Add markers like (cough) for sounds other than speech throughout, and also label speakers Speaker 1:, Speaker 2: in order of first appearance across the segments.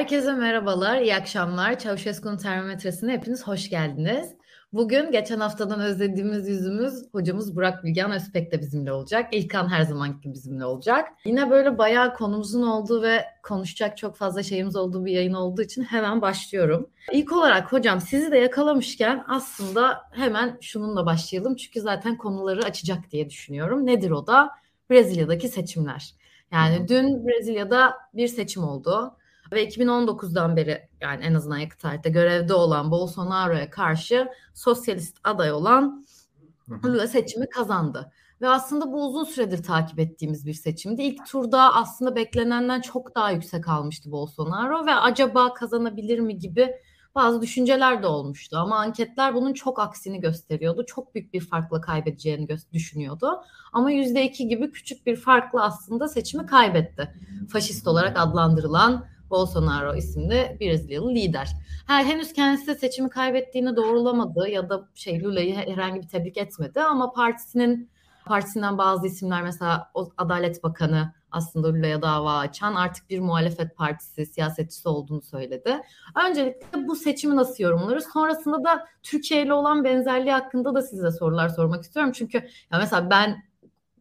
Speaker 1: Herkese merhabalar, iyi akşamlar. Çavuşesku'nun termometresine hepiniz hoş geldiniz. Bugün geçen haftadan özlediğimiz yüzümüz hocamız Burak Bilgen Özpek de bizimle olacak. İlkan her zamanki bizimle olacak. Yine böyle bayağı konumuzun olduğu ve konuşacak çok fazla şeyimiz olduğu bir yayın olduğu için hemen başlıyorum. İlk olarak hocam sizi de yakalamışken aslında hemen şununla başlayalım. Çünkü zaten konuları açacak diye düşünüyorum. Nedir o da? Brezilya'daki seçimler. Yani dün Brezilya'da bir seçim oldu. Ve 2019'dan beri yani en azından yakın tarihte görevde olan Bolsonaro'ya karşı sosyalist aday olan Lula seçimi kazandı. Ve aslında bu uzun süredir takip ettiğimiz bir seçimdi. İlk turda aslında beklenenden çok daha yüksek almıştı Bolsonaro ve acaba kazanabilir mi gibi bazı düşünceler de olmuştu. Ama anketler bunun çok aksini gösteriyordu. Çok büyük bir farkla kaybedeceğini düşünüyordu. Ama %2 gibi küçük bir farkla aslında seçimi kaybetti. Faşist olarak adlandırılan Bolsonaro isimli Brezilyalı lider. Her henüz kendisi seçimi kaybettiğini doğrulamadı ya da şey Lula'yı herhangi bir tebrik etmedi ama partisinin partisinden bazı isimler mesela Adalet Bakanı aslında Lula'ya dava açan artık bir muhalefet partisi siyasetçisi olduğunu söyledi. Öncelikle bu seçimi nasıl yorumlarız? Sonrasında da Türkiye ile olan benzerliği hakkında da size sorular sormak istiyorum. Çünkü ya mesela ben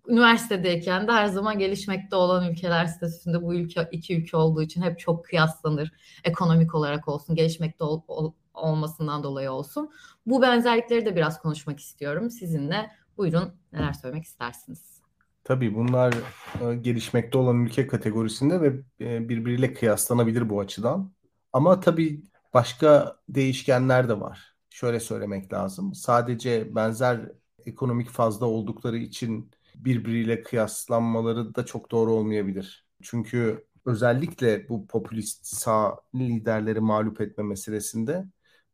Speaker 1: üniversitedeyken de her zaman gelişmekte olan ülkeler statüsünde bu ülke iki ülke olduğu için hep çok kıyaslanır. Ekonomik olarak olsun, gelişmekte ol, ol, olmasından dolayı olsun. Bu benzerlikleri de biraz konuşmak istiyorum sizinle. Buyurun neler söylemek istersiniz?
Speaker 2: Tabii bunlar e, gelişmekte olan ülke kategorisinde ve e, birbiriyle kıyaslanabilir bu açıdan. Ama tabii başka değişkenler de var. Şöyle söylemek lazım. Sadece benzer ekonomik fazla oldukları için birbiriyle kıyaslanmaları da çok doğru olmayabilir. Çünkü özellikle bu popülist sağ liderleri mağlup etme meselesinde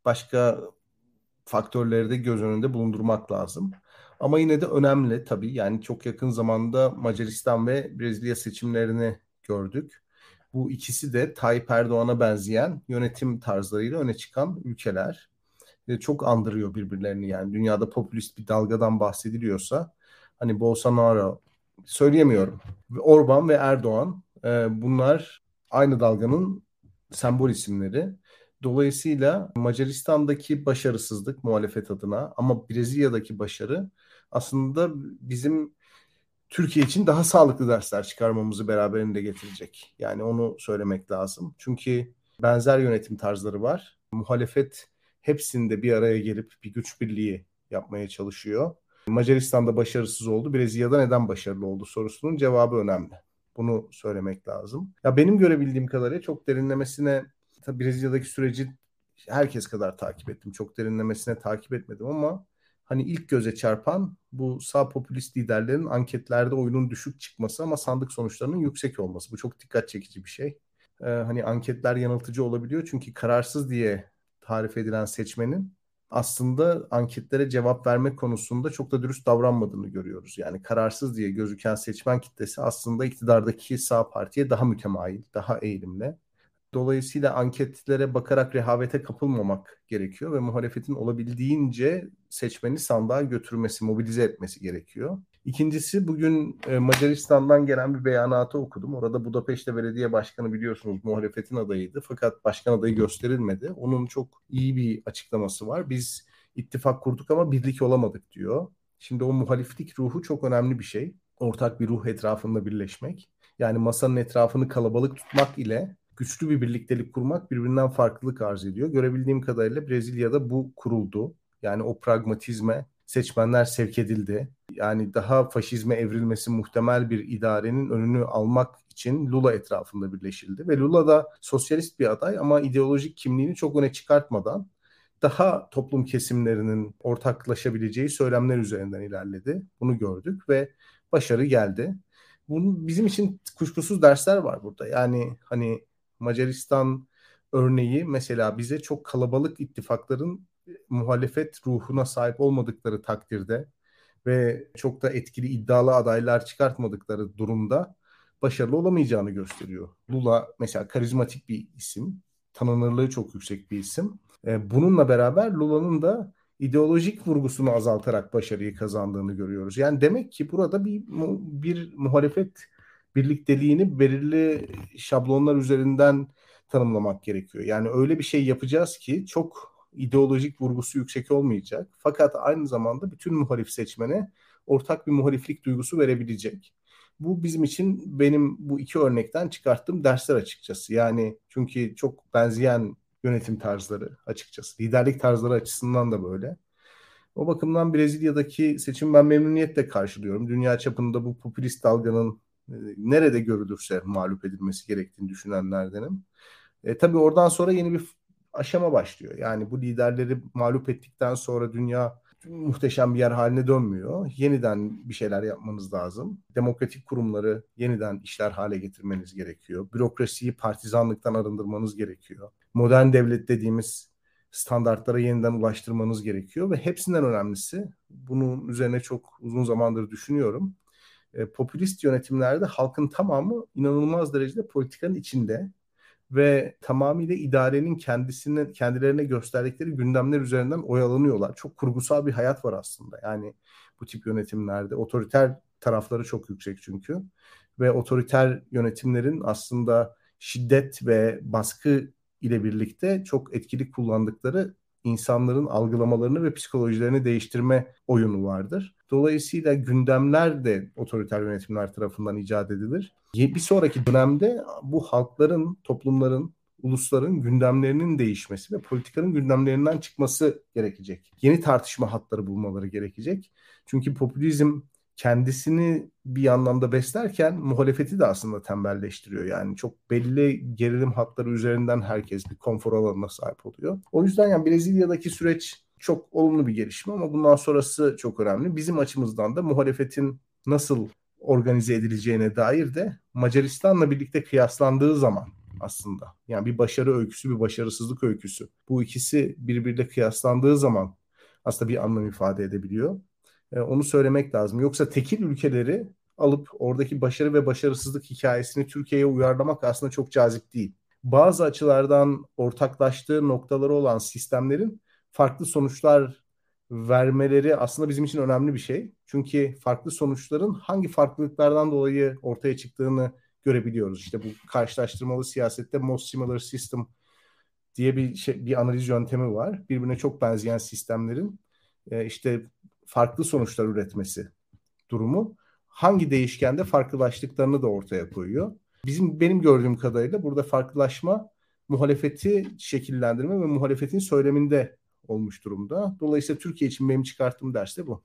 Speaker 2: başka faktörleri de göz önünde bulundurmak lazım. Ama yine de önemli tabii. Yani çok yakın zamanda Macaristan ve Brezilya seçimlerini gördük. Bu ikisi de Tayyip Erdoğan'a benzeyen yönetim tarzlarıyla öne çıkan ülkeler. Çok andırıyor birbirlerini yani. Dünyada popülist bir dalgadan bahsediliyorsa hani Bolsonaro söyleyemiyorum. Orban ve Erdoğan e, bunlar aynı dalganın sembol isimleri. Dolayısıyla Macaristan'daki başarısızlık muhalefet adına ama Brezilya'daki başarı aslında bizim Türkiye için daha sağlıklı dersler çıkarmamızı beraberinde getirecek. Yani onu söylemek lazım. Çünkü benzer yönetim tarzları var. Muhalefet hepsinde bir araya gelip bir güç birliği yapmaya çalışıyor. Macaristan'da başarısız oldu. Brezilya'da neden başarılı oldu sorusunun cevabı önemli. Bunu söylemek lazım. Ya benim görebildiğim kadarıyla çok derinlemesine tabii Brezilya'daki süreci herkes kadar takip ettim. Çok derinlemesine takip etmedim ama hani ilk göze çarpan bu sağ popülist liderlerin anketlerde oyunun düşük çıkması ama sandık sonuçlarının yüksek olması. Bu çok dikkat çekici bir şey. Ee, hani anketler yanıltıcı olabiliyor çünkü kararsız diye tarif edilen seçmenin aslında anketlere cevap verme konusunda çok da dürüst davranmadığını görüyoruz. Yani kararsız diye gözüken seçmen kitlesi aslında iktidardaki sağ partiye daha mütemayil, daha eğilimli. Dolayısıyla anketlere bakarak rehavete kapılmamak gerekiyor ve muhalefetin olabildiğince seçmeni sandığa götürmesi, mobilize etmesi gerekiyor. İkincisi bugün e, Macaristan'dan gelen bir beyanatı okudum. Orada Budapeşte Belediye Başkanı biliyorsunuz muhalefetin adayıydı. Fakat başkan adayı gösterilmedi. Onun çok iyi bir açıklaması var. Biz ittifak kurduk ama birlik olamadık diyor. Şimdi o muhaliflik ruhu çok önemli bir şey. Ortak bir ruh etrafında birleşmek. Yani masanın etrafını kalabalık tutmak ile güçlü bir birliktelik kurmak birbirinden farklılık arz ediyor. Görebildiğim kadarıyla Brezilya'da bu kuruldu. Yani o pragmatizme seçmenler sevk edildi. Yani daha faşizme evrilmesi muhtemel bir idarenin önünü almak için Lula etrafında birleşildi. Ve Lula da sosyalist bir aday ama ideolojik kimliğini çok öne çıkartmadan daha toplum kesimlerinin ortaklaşabileceği söylemler üzerinden ilerledi. Bunu gördük ve başarı geldi. Bunun bizim için kuşkusuz dersler var burada. Yani hani Macaristan örneği mesela bize çok kalabalık ittifakların muhalefet ruhuna sahip olmadıkları takdirde ve çok da etkili iddialı adaylar çıkartmadıkları durumda başarılı olamayacağını gösteriyor. Lula mesela karizmatik bir isim, tanınırlığı çok yüksek bir isim. E, bununla beraber Lula'nın da ideolojik vurgusunu azaltarak başarıyı kazandığını görüyoruz. Yani demek ki burada bir bir muhalefet birlikteliğini belirli şablonlar üzerinden tanımlamak gerekiyor. Yani öyle bir şey yapacağız ki çok ideolojik vurgusu yüksek olmayacak. Fakat aynı zamanda bütün muhalif seçmene ortak bir muhaliflik duygusu verebilecek. Bu bizim için benim bu iki örnekten çıkarttığım dersler açıkçası. Yani çünkü çok benzeyen yönetim tarzları açıkçası. Liderlik tarzları açısından da böyle. O bakımdan Brezilya'daki seçim ben memnuniyetle karşılıyorum. Dünya çapında bu popülist dalganın e, nerede görülürse mağlup edilmesi gerektiğini düşünenlerdenim. E, tabii oradan sonra yeni bir aşama başlıyor. Yani bu liderleri mağlup ettikten sonra dünya muhteşem bir yer haline dönmüyor. Yeniden bir şeyler yapmanız lazım. Demokratik kurumları yeniden işler hale getirmeniz gerekiyor. Bürokrasiyi partizanlıktan arındırmanız gerekiyor. Modern devlet dediğimiz standartlara yeniden ulaştırmanız gerekiyor ve hepsinden önemlisi bunun üzerine çok uzun zamandır düşünüyorum. E, popülist yönetimlerde halkın tamamı inanılmaz derecede politikanın içinde ve tamamıyla idarenin kendisine kendilerine gösterdikleri gündemler üzerinden oyalanıyorlar. Çok kurgusal bir hayat var aslında. Yani bu tip yönetimlerde otoriter tarafları çok yüksek çünkü ve otoriter yönetimlerin aslında şiddet ve baskı ile birlikte çok etkili kullandıkları insanların algılamalarını ve psikolojilerini değiştirme oyunu vardır. Dolayısıyla gündemler de otoriter yönetimler tarafından icat edilir. Bir sonraki dönemde bu halkların, toplumların, ulusların gündemlerinin değişmesi ve politikanın gündemlerinden çıkması gerekecek. Yeni tartışma hatları bulmaları gerekecek. Çünkü popülizm kendisini bir anlamda beslerken muhalefeti de aslında tembelleştiriyor. Yani çok belli gerilim hatları üzerinden herkes bir konfor alanına sahip oluyor. O yüzden yani Brezilya'daki süreç çok olumlu bir gelişme ama bundan sonrası çok önemli. Bizim açımızdan da muhalefetin nasıl organize edileceğine dair de Macaristan'la birlikte kıyaslandığı zaman aslında yani bir başarı öyküsü bir başarısızlık öyküsü bu ikisi birbiriyle kıyaslandığı zaman aslında bir anlam ifade edebiliyor. E, onu söylemek lazım. Yoksa tekil ülkeleri alıp oradaki başarı ve başarısızlık hikayesini Türkiye'ye uyarlamak aslında çok cazip değil. Bazı açılardan ortaklaştığı noktaları olan sistemlerin farklı sonuçlar vermeleri aslında bizim için önemli bir şey. Çünkü farklı sonuçların hangi farklılıklardan dolayı ortaya çıktığını görebiliyoruz. İşte bu karşılaştırmalı siyasette most similar system diye bir şey, bir analiz yöntemi var. Birbirine çok benzeyen sistemlerin e, işte farklı sonuçlar üretmesi durumu hangi değişkende farklılaştıklarını da ortaya koyuyor. Bizim benim gördüğüm kadarıyla burada farklılaşma muhalefeti şekillendirme ve muhalefetin söyleminde olmuş durumda. Dolayısıyla Türkiye için benim çıkarttığım ders de bu.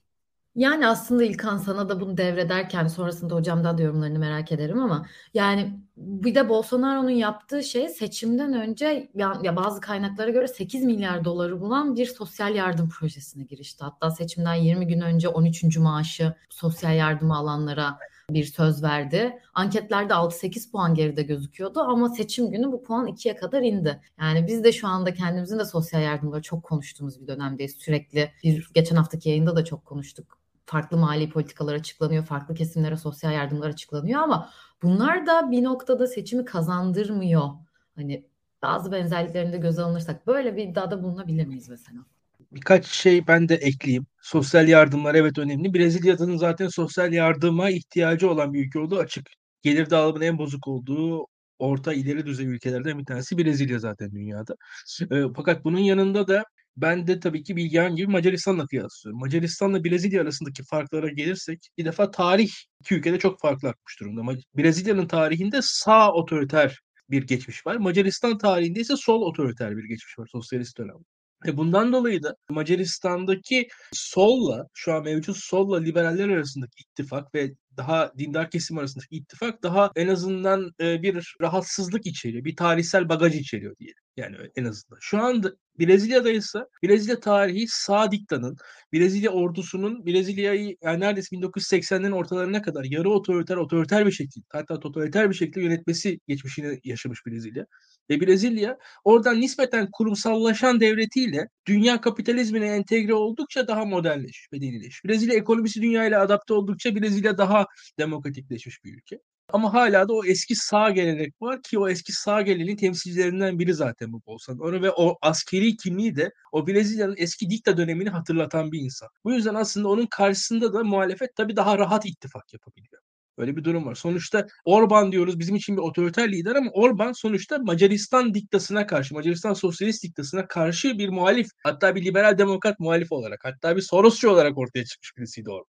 Speaker 1: Yani aslında İlkan sana da bunu devrederken sonrasında hocamdan da yorumlarını merak ederim ama yani bir de Bolsonaro'nun yaptığı şey seçimden önce ya, ya bazı kaynaklara göre 8 milyar doları bulan bir sosyal yardım projesine girişti. Hatta seçimden 20 gün önce 13. maaşı sosyal yardım alanlara bir söz verdi. Anketlerde 6-8 puan geride gözüküyordu ama seçim günü bu puan 2'ye kadar indi. Yani biz de şu anda kendimizin de sosyal yardımları çok konuştuğumuz bir dönemdeyiz. Sürekli bir geçen haftaki yayında da çok konuştuk. Farklı mali politikalar açıklanıyor, farklı kesimlere sosyal yardımlar açıklanıyor ama bunlar da bir noktada seçimi kazandırmıyor. Hani bazı benzerliklerini de göze alınırsak böyle bir iddiada bulunabilir miyiz mesela?
Speaker 3: birkaç şey ben de ekleyeyim. Sosyal yardımlar evet önemli. Brezilya'nın zaten sosyal yardıma ihtiyacı olan bir ülke olduğu açık. Gelir dağılımının en bozuk olduğu orta ileri düzey ülkelerden bir tanesi Brezilya zaten dünyada. E, fakat bunun yanında da ben de tabii ki Bilgehan gibi Macaristan'la kıyaslıyorum. Macaristan'la Brezilya arasındaki farklara gelirsek bir defa tarih iki ülkede çok farklı akmış durumda. Brezilya'nın tarihinde sağ otoriter bir geçmiş var. Macaristan tarihinde ise sol otoriter bir geçmiş var. Sosyalist dönem. E bundan dolayı da Macaristan'daki solla, şu an mevcut solla liberaller arasındaki ittifak ve daha dindar kesim arasındaki ittifak daha en azından e, bir rahatsızlık içeriyor. Bir tarihsel bagaj içeriyor diye. Yani en azından. Şu anda Brezilya'da ise Brezilya tarihi sağ diktanın, Brezilya ordusunun Brezilya'yı yani neredeyse 1980'lerin ortalarına kadar yarı otoriter, otoriter bir şekilde hatta totaliter bir şekilde yönetmesi geçmişini yaşamış Brezilya. Ve Brezilya oradan nispeten kurumsallaşan devletiyle dünya kapitalizmine entegre oldukça daha modernleş ve denileş. Brezilya ekonomisi dünyayla adapte oldukça Brezilya daha demokratikleşmiş bir ülke. Ama hala da o eski sağ gelenek var ki o eski sağ geleneğin temsilcilerinden biri zaten bu Bolsonaro ve o askeri kimliği de o Brezilya'nın eski dikta dönemini hatırlatan bir insan. Bu yüzden aslında onun karşısında da muhalefet tabii daha rahat ittifak yapabiliyor. Öyle bir durum var. Sonuçta Orban diyoruz bizim için bir otoriter lider ama Orban sonuçta Macaristan diktasına karşı, Macaristan sosyalist diktasına karşı bir muhalif, hatta bir liberal demokrat muhalif olarak, hatta bir Sorosçu olarak ortaya çıkmış birisiydi Orban.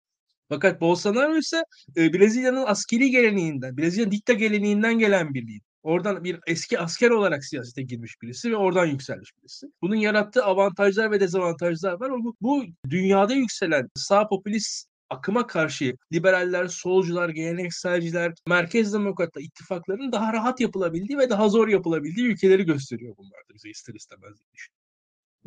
Speaker 3: Fakat Bolsonaro ise e, Brezilya'nın askeri geleneğinden, Brezilya dikta geleneğinden gelen bir lider. Oradan bir eski asker olarak siyasete girmiş birisi ve oradan yükselmiş birisi. Bunun yarattığı avantajlar ve dezavantajlar var. Bu, bu dünyada yükselen sağ popülist akıma karşı liberaller, solcular, gelenekselciler, merkez demokratlar ittifakların daha rahat yapılabildiği ve daha zor yapılabildiği ülkeleri gösteriyor bunlar da bize ister istemez düşünüyorum.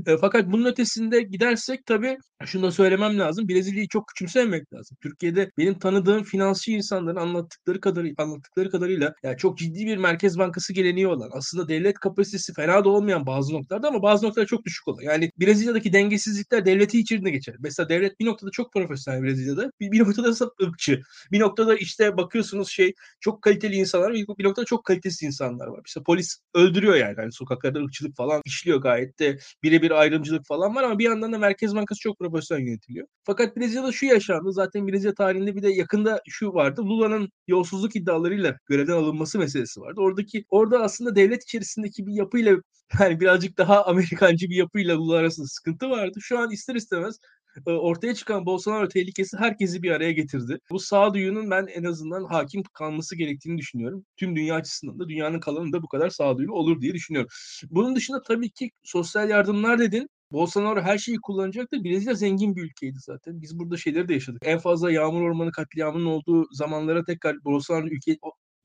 Speaker 3: E, fakat bunun ötesinde gidersek tabii şunu da söylemem lazım. Brezilya'yı çok küçümsememek lazım. Türkiye'de benim tanıdığım finansçı insanların anlattıkları kadarıyla, anlattıkları kadarıyla yani çok ciddi bir Merkez Bankası geleneği olan, aslında devlet kapasitesi fena da olmayan bazı noktalarda ama bazı noktalarda çok düşük olan. Yani Brezilya'daki dengesizlikler devleti içerisinde geçer. Mesela devlet bir noktada çok profesyonel Brezilya'da, bir, bir noktada ise ırkçı. Bir noktada işte bakıyorsunuz şey çok kaliteli insanlar, bir, bir noktada çok kalitesiz insanlar var. İşte polis öldürüyor yani. yani sokaklarda ırkçılık falan işliyor gayet de birebir bir ayrımcılık falan var ama bir yandan da Merkez Bankası çok profesyonel yönetiliyor. Fakat Brezilya'da şu yaşandı. Zaten Brezilya tarihinde bir de yakında şu vardı. Lula'nın yolsuzluk iddialarıyla görevden alınması meselesi vardı. Oradaki orada aslında devlet içerisindeki bir yapıyla yani birazcık daha Amerikancı bir yapıyla Lula arasında sıkıntı vardı. Şu an ister istemez ortaya çıkan Bolsonaro tehlikesi herkesi bir araya getirdi. Bu sağduyunun ben en azından hakim kalması gerektiğini düşünüyorum. Tüm dünya açısından da dünyanın kalanında bu kadar sağduyu olur diye düşünüyorum. Bunun dışında tabii ki sosyal yardımlar dedin. Bolsonaro her şeyi kullanacaktı. Brezilya zengin bir ülkeydi zaten. Biz burada şeyleri de yaşadık. En fazla yağmur ormanı katliamının olduğu zamanlara tekrar Bolsonaro ülke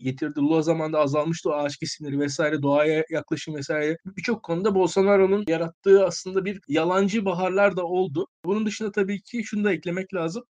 Speaker 3: getirdi. Lula zamanında azalmıştı o ağaç kesimleri vesaire, doğaya yaklaşım vesaire. Birçok konuda Bolsonaro'nun yarattığı aslında bir yalancı baharlar da oldu. Bunun dışında tabii ki şunu da eklemek lazım.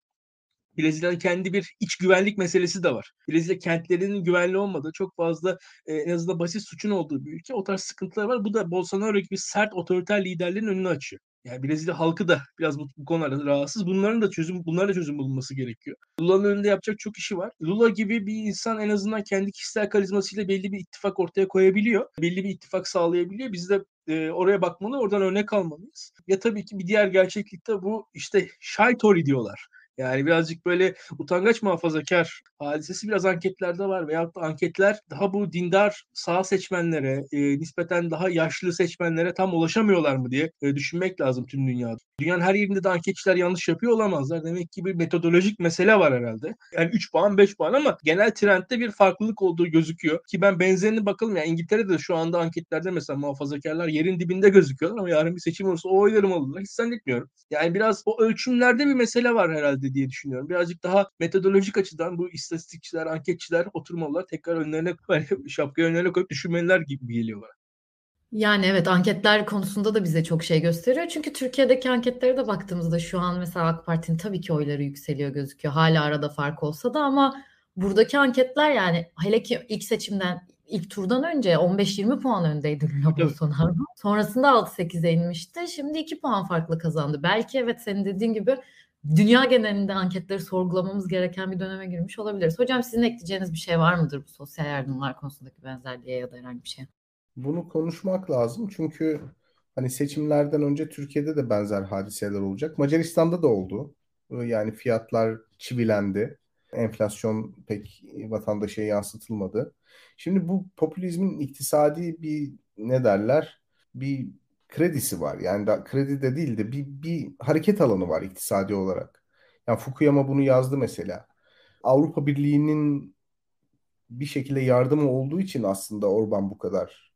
Speaker 3: Brezilya'nın kendi bir iç güvenlik meselesi de var. Brezilya kentlerinin güvenli olmadığı, çok fazla e, en azından basit suçun olduğu bir ülke. O tarz sıkıntılar var. Bu da Bolsonaro gibi sert otoriter liderlerin önünü açıyor. Yani Brezilya halkı da biraz bu, bu konularda rahatsız. Bunların da çözüm, bunlara da çözüm bulunması gerekiyor. Lula'nın önünde yapacak çok işi var. Lula gibi bir insan en azından kendi kişisel karizmasıyla belli bir ittifak ortaya koyabiliyor. Belli bir ittifak sağlayabiliyor. Biz de e, oraya bakmalı, oradan örnek almalıyız. Ya tabii ki bir diğer gerçeklikte bu işte Shy diyorlar. Yani birazcık böyle utangaç muhafazakar hadisesi biraz anketlerde var. Veyahut da anketler daha bu dindar sağ seçmenlere, e, nispeten daha yaşlı seçmenlere tam ulaşamıyorlar mı diye e, düşünmek lazım tüm dünyada. Dünyanın her yerinde de anketçiler yanlış yapıyor olamazlar. Demek ki bir metodolojik mesele var herhalde. Yani 3 puan 5 puan ama genel trendde bir farklılık olduğu gözüküyor. Ki ben benzerini bakalım yani İngiltere'de şu anda anketlerde mesela muhafazakarlar yerin dibinde gözüküyorlar ama yarın bir seçim olursa o oyları mı alırlar hiç zannetmiyorum. Yani biraz o ölçümlerde bir mesele var herhalde diye düşünüyorum. Birazcık daha metodolojik açıdan bu istatistikçiler, anketçiler oturmalılar. Tekrar önlerine (laughs) şapkayı önlerine koyup düşünmeliler gibi geliyorlar.
Speaker 1: Yani evet anketler konusunda da bize çok şey gösteriyor. Çünkü Türkiye'deki anketlere de baktığımızda şu an mesela AK Parti'nin tabii ki oyları yükseliyor gözüküyor. Hala arada fark olsa da ama buradaki anketler yani hele ki ilk seçimden ilk turdan önce 15-20 puan öndeydi Lula Bolsonaro. Sonrasında 6-8'e inmişti. Şimdi 2 puan farklı kazandı. Belki evet senin dediğin gibi dünya genelinde anketleri sorgulamamız gereken bir döneme girmiş olabiliriz. Hocam sizin ekleyeceğiniz bir şey var mıdır bu sosyal yardımlar konusundaki benzerliğe ya da herhangi bir şey?
Speaker 2: Bunu konuşmak lazım çünkü hani seçimlerden önce Türkiye'de de benzer hadiseler olacak. Macaristan'da da oldu. Yani fiyatlar çivilendi. Enflasyon pek vatandaşa yansıtılmadı. Şimdi bu popülizmin iktisadi bir ne derler? Bir kredisi var. Yani da, kredi de değil de bir, bir hareket alanı var iktisadi olarak. Yani Fukuyama bunu yazdı mesela. Avrupa Birliği'nin bir şekilde yardımı olduğu için aslında Orban bu kadar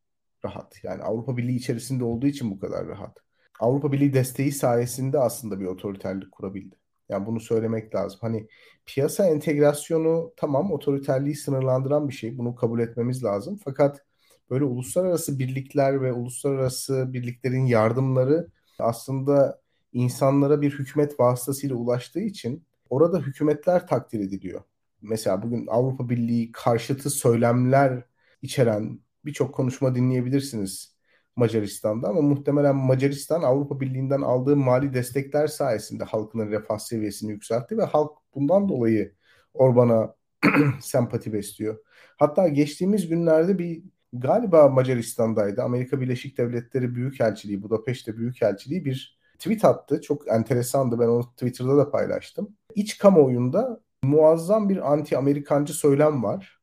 Speaker 2: rahat. Yani Avrupa Birliği içerisinde olduğu için bu kadar rahat. Avrupa Birliği desteği sayesinde aslında bir otoriterlik kurabildi. Yani bunu söylemek lazım. Hani piyasa entegrasyonu tamam otoriterliği sınırlandıran bir şey. Bunu kabul etmemiz lazım. Fakat böyle uluslararası birlikler ve uluslararası birliklerin yardımları aslında insanlara bir hükümet vasıtasıyla ulaştığı için orada hükümetler takdir ediliyor. Mesela bugün Avrupa Birliği karşıtı söylemler içeren birçok konuşma dinleyebilirsiniz Macaristan'da ama muhtemelen Macaristan Avrupa Birliği'nden aldığı mali destekler sayesinde halkının refah seviyesini yükseltti ve halk bundan dolayı Orban'a (clears throat) sempati besliyor. Hatta geçtiğimiz günlerde bir galiba Macaristan'daydı. Amerika Birleşik Devletleri Büyükelçiliği, Budapeşte Büyükelçiliği bir tweet attı. Çok enteresandı. Ben onu Twitter'da da paylaştım. İç kamuoyunda muazzam bir anti-Amerikancı söylem var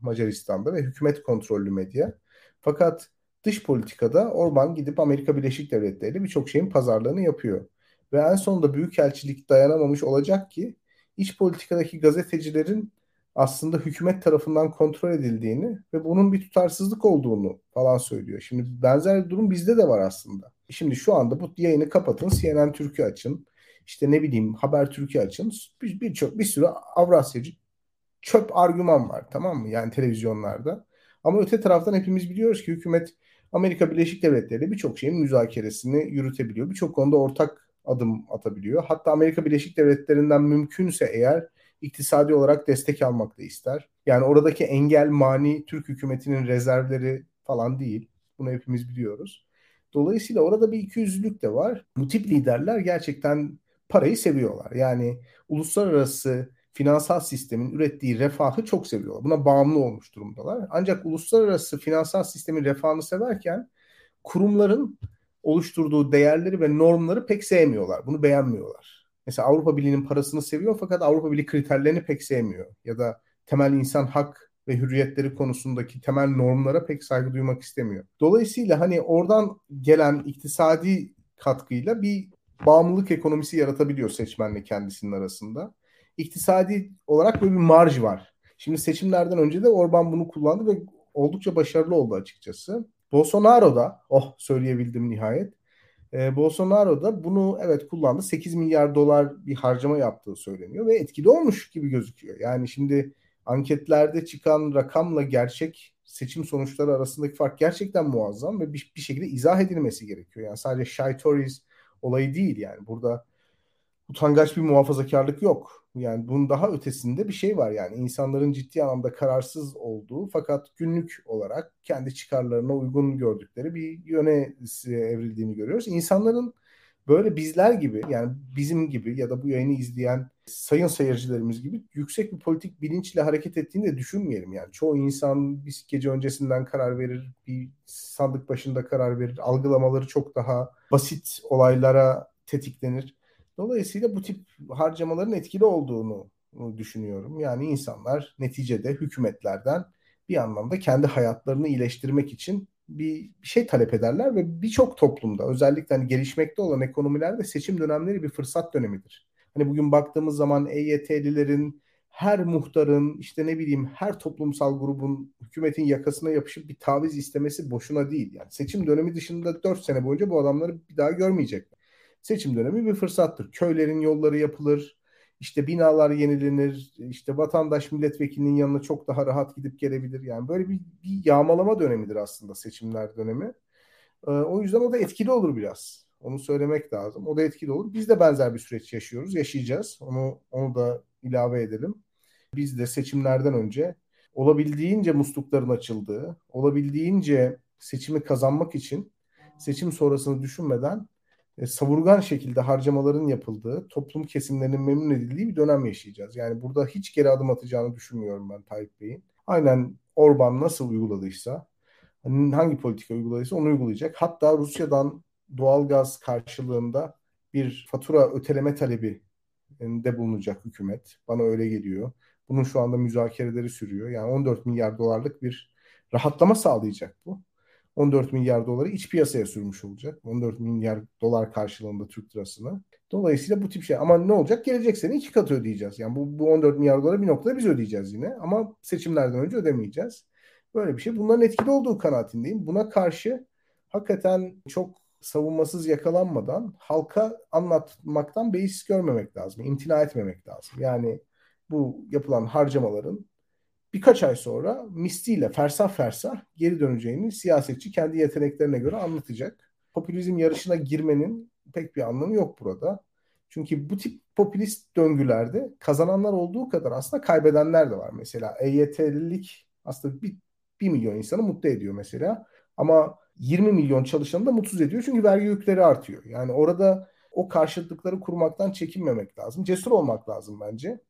Speaker 2: Macaristan'da ve hükümet kontrollü medya. Fakat dış politikada Orban gidip Amerika Birleşik Devletleri ile birçok şeyin pazarlığını yapıyor. Ve en sonunda büyükelçilik dayanamamış olacak ki iç politikadaki gazetecilerin aslında hükümet tarafından kontrol edildiğini ve bunun bir tutarsızlık olduğunu falan söylüyor. Şimdi benzer durum bizde de var aslında. Şimdi şu anda bu yayını kapatın, CNN Türkiye açın, işte ne bileyim Haber Türkiye açın. Birçok bir, bir sürü Avrasyacı çöp argüman var tamam mı? Yani televizyonlarda. Ama öte taraftan hepimiz biliyoruz ki hükümet Amerika Birleşik Devletleri birçok şeyin müzakeresini yürütebiliyor. Birçok konuda ortak adım atabiliyor. Hatta Amerika Birleşik Devletleri'nden mümkünse eğer iktisadi olarak destek almak da ister. Yani oradaki engel mani Türk hükümetinin rezervleri falan değil. Bunu hepimiz biliyoruz. Dolayısıyla orada bir ikiyüzlülük de var. Bu tip liderler gerçekten parayı seviyorlar. Yani uluslararası finansal sistemin ürettiği refahı çok seviyorlar. Buna bağımlı olmuş durumdalar. Ancak uluslararası finansal sistemin refahını severken kurumların oluşturduğu değerleri ve normları pek sevmiyorlar. Bunu beğenmiyorlar. Mesela Avrupa Birliği'nin parasını seviyor fakat Avrupa Birliği kriterlerini pek sevmiyor. Ya da temel insan hak ve hürriyetleri konusundaki temel normlara pek saygı duymak istemiyor. Dolayısıyla hani oradan gelen iktisadi katkıyla bir bağımlılık ekonomisi yaratabiliyor seçmenle kendisinin arasında. İktisadi olarak böyle bir marj var. Şimdi seçimlerden önce de Orban bunu kullandı ve oldukça başarılı oldu açıkçası. Bolsonaro da, oh söyleyebildim nihayet. Ee, Bolsonaro da bunu evet kullandı. 8 milyar dolar bir harcama yaptığı söyleniyor ve etkili olmuş gibi gözüküyor. Yani şimdi anketlerde çıkan rakamla gerçek seçim sonuçları arasındaki fark gerçekten muazzam ve bir, bir şekilde izah edilmesi gerekiyor. Yani sadece Shy Tories olayı değil yani. Burada utangaç bir muhafazakarlık yok. Yani bunun daha ötesinde bir şey var yani insanların ciddi anlamda kararsız olduğu fakat günlük olarak kendi çıkarlarına uygun gördükleri bir yöne evrildiğini görüyoruz. İnsanların böyle bizler gibi yani bizim gibi ya da bu yayını izleyen sayın seyircilerimiz gibi yüksek bir politik bilinçle hareket ettiğini de düşünmeyelim. Yani çoğu insan bir gece öncesinden karar verir, bir sandık başında karar verir. Algılamaları çok daha basit olaylara tetiklenir. Dolayısıyla bu tip harcamaların etkili olduğunu düşünüyorum. Yani insanlar neticede hükümetlerden bir anlamda kendi hayatlarını iyileştirmek için bir, şey talep ederler ve birçok toplumda özellikle hani gelişmekte olan ekonomilerde seçim dönemleri bir fırsat dönemidir. Hani bugün baktığımız zaman EYT'lilerin her muhtarın işte ne bileyim her toplumsal grubun hükümetin yakasına yapışıp bir taviz istemesi boşuna değil. Yani seçim dönemi dışında 4 sene boyunca bu adamları bir daha görmeyecekler seçim dönemi bir fırsattır. Köylerin yolları yapılır, işte binalar yenilenir, işte vatandaş milletvekilinin yanına çok daha rahat gidip gelebilir. Yani böyle bir, bir yağmalama dönemidir aslında seçimler dönemi. Ee, o yüzden o da etkili olur biraz. Onu söylemek lazım. O da etkili olur. Biz de benzer bir süreç yaşıyoruz, yaşayacağız. Onu onu da ilave edelim. Biz de seçimlerden önce olabildiğince muslukların açıldığı, olabildiğince seçimi kazanmak için seçim sonrasını düşünmeden e, savurgan şekilde harcamaların yapıldığı, toplum kesimlerinin memnun edildiği bir dönem yaşayacağız. Yani burada hiç geri adım atacağını düşünmüyorum ben Tayyip Bey'in. Aynen Orban nasıl uyguladıysa, hangi politika uyguladıysa onu uygulayacak. Hatta Rusya'dan doğalgaz karşılığında bir fatura öteleme talebi de bulunacak hükümet. Bana öyle geliyor. Bunun şu anda müzakereleri sürüyor. Yani 14 milyar dolarlık bir rahatlama sağlayacak bu. 14 milyar doları iç piyasaya sürmüş olacak. 14 milyar dolar karşılığında Türk lirasını. Dolayısıyla bu tip şey. Ama ne olacak? Gelecek sene iki katı ödeyeceğiz. Yani bu, bu 14 milyar doları bir noktada biz ödeyeceğiz yine. Ama seçimlerden önce ödemeyeceğiz. Böyle bir şey. Bunların etkili olduğu kanaatindeyim. Buna karşı hakikaten çok savunmasız yakalanmadan halka anlatmaktan beis görmemek lazım. İmtina etmemek lazım. Yani bu yapılan harcamaların birkaç ay sonra misliyle fersah fersah geri döneceğini siyasetçi kendi yeteneklerine göre anlatacak. Popülizm yarışına girmenin pek bir anlamı yok burada. Çünkü bu tip popülist döngülerde kazananlar olduğu kadar aslında kaybedenler de var. Mesela EYT'lilik aslında bir, bir milyon insanı mutlu ediyor mesela. Ama 20 milyon çalışanı da mutsuz ediyor çünkü vergi yükleri artıyor. Yani orada o karşıtlıkları kurmaktan çekinmemek lazım. Cesur olmak lazım bence.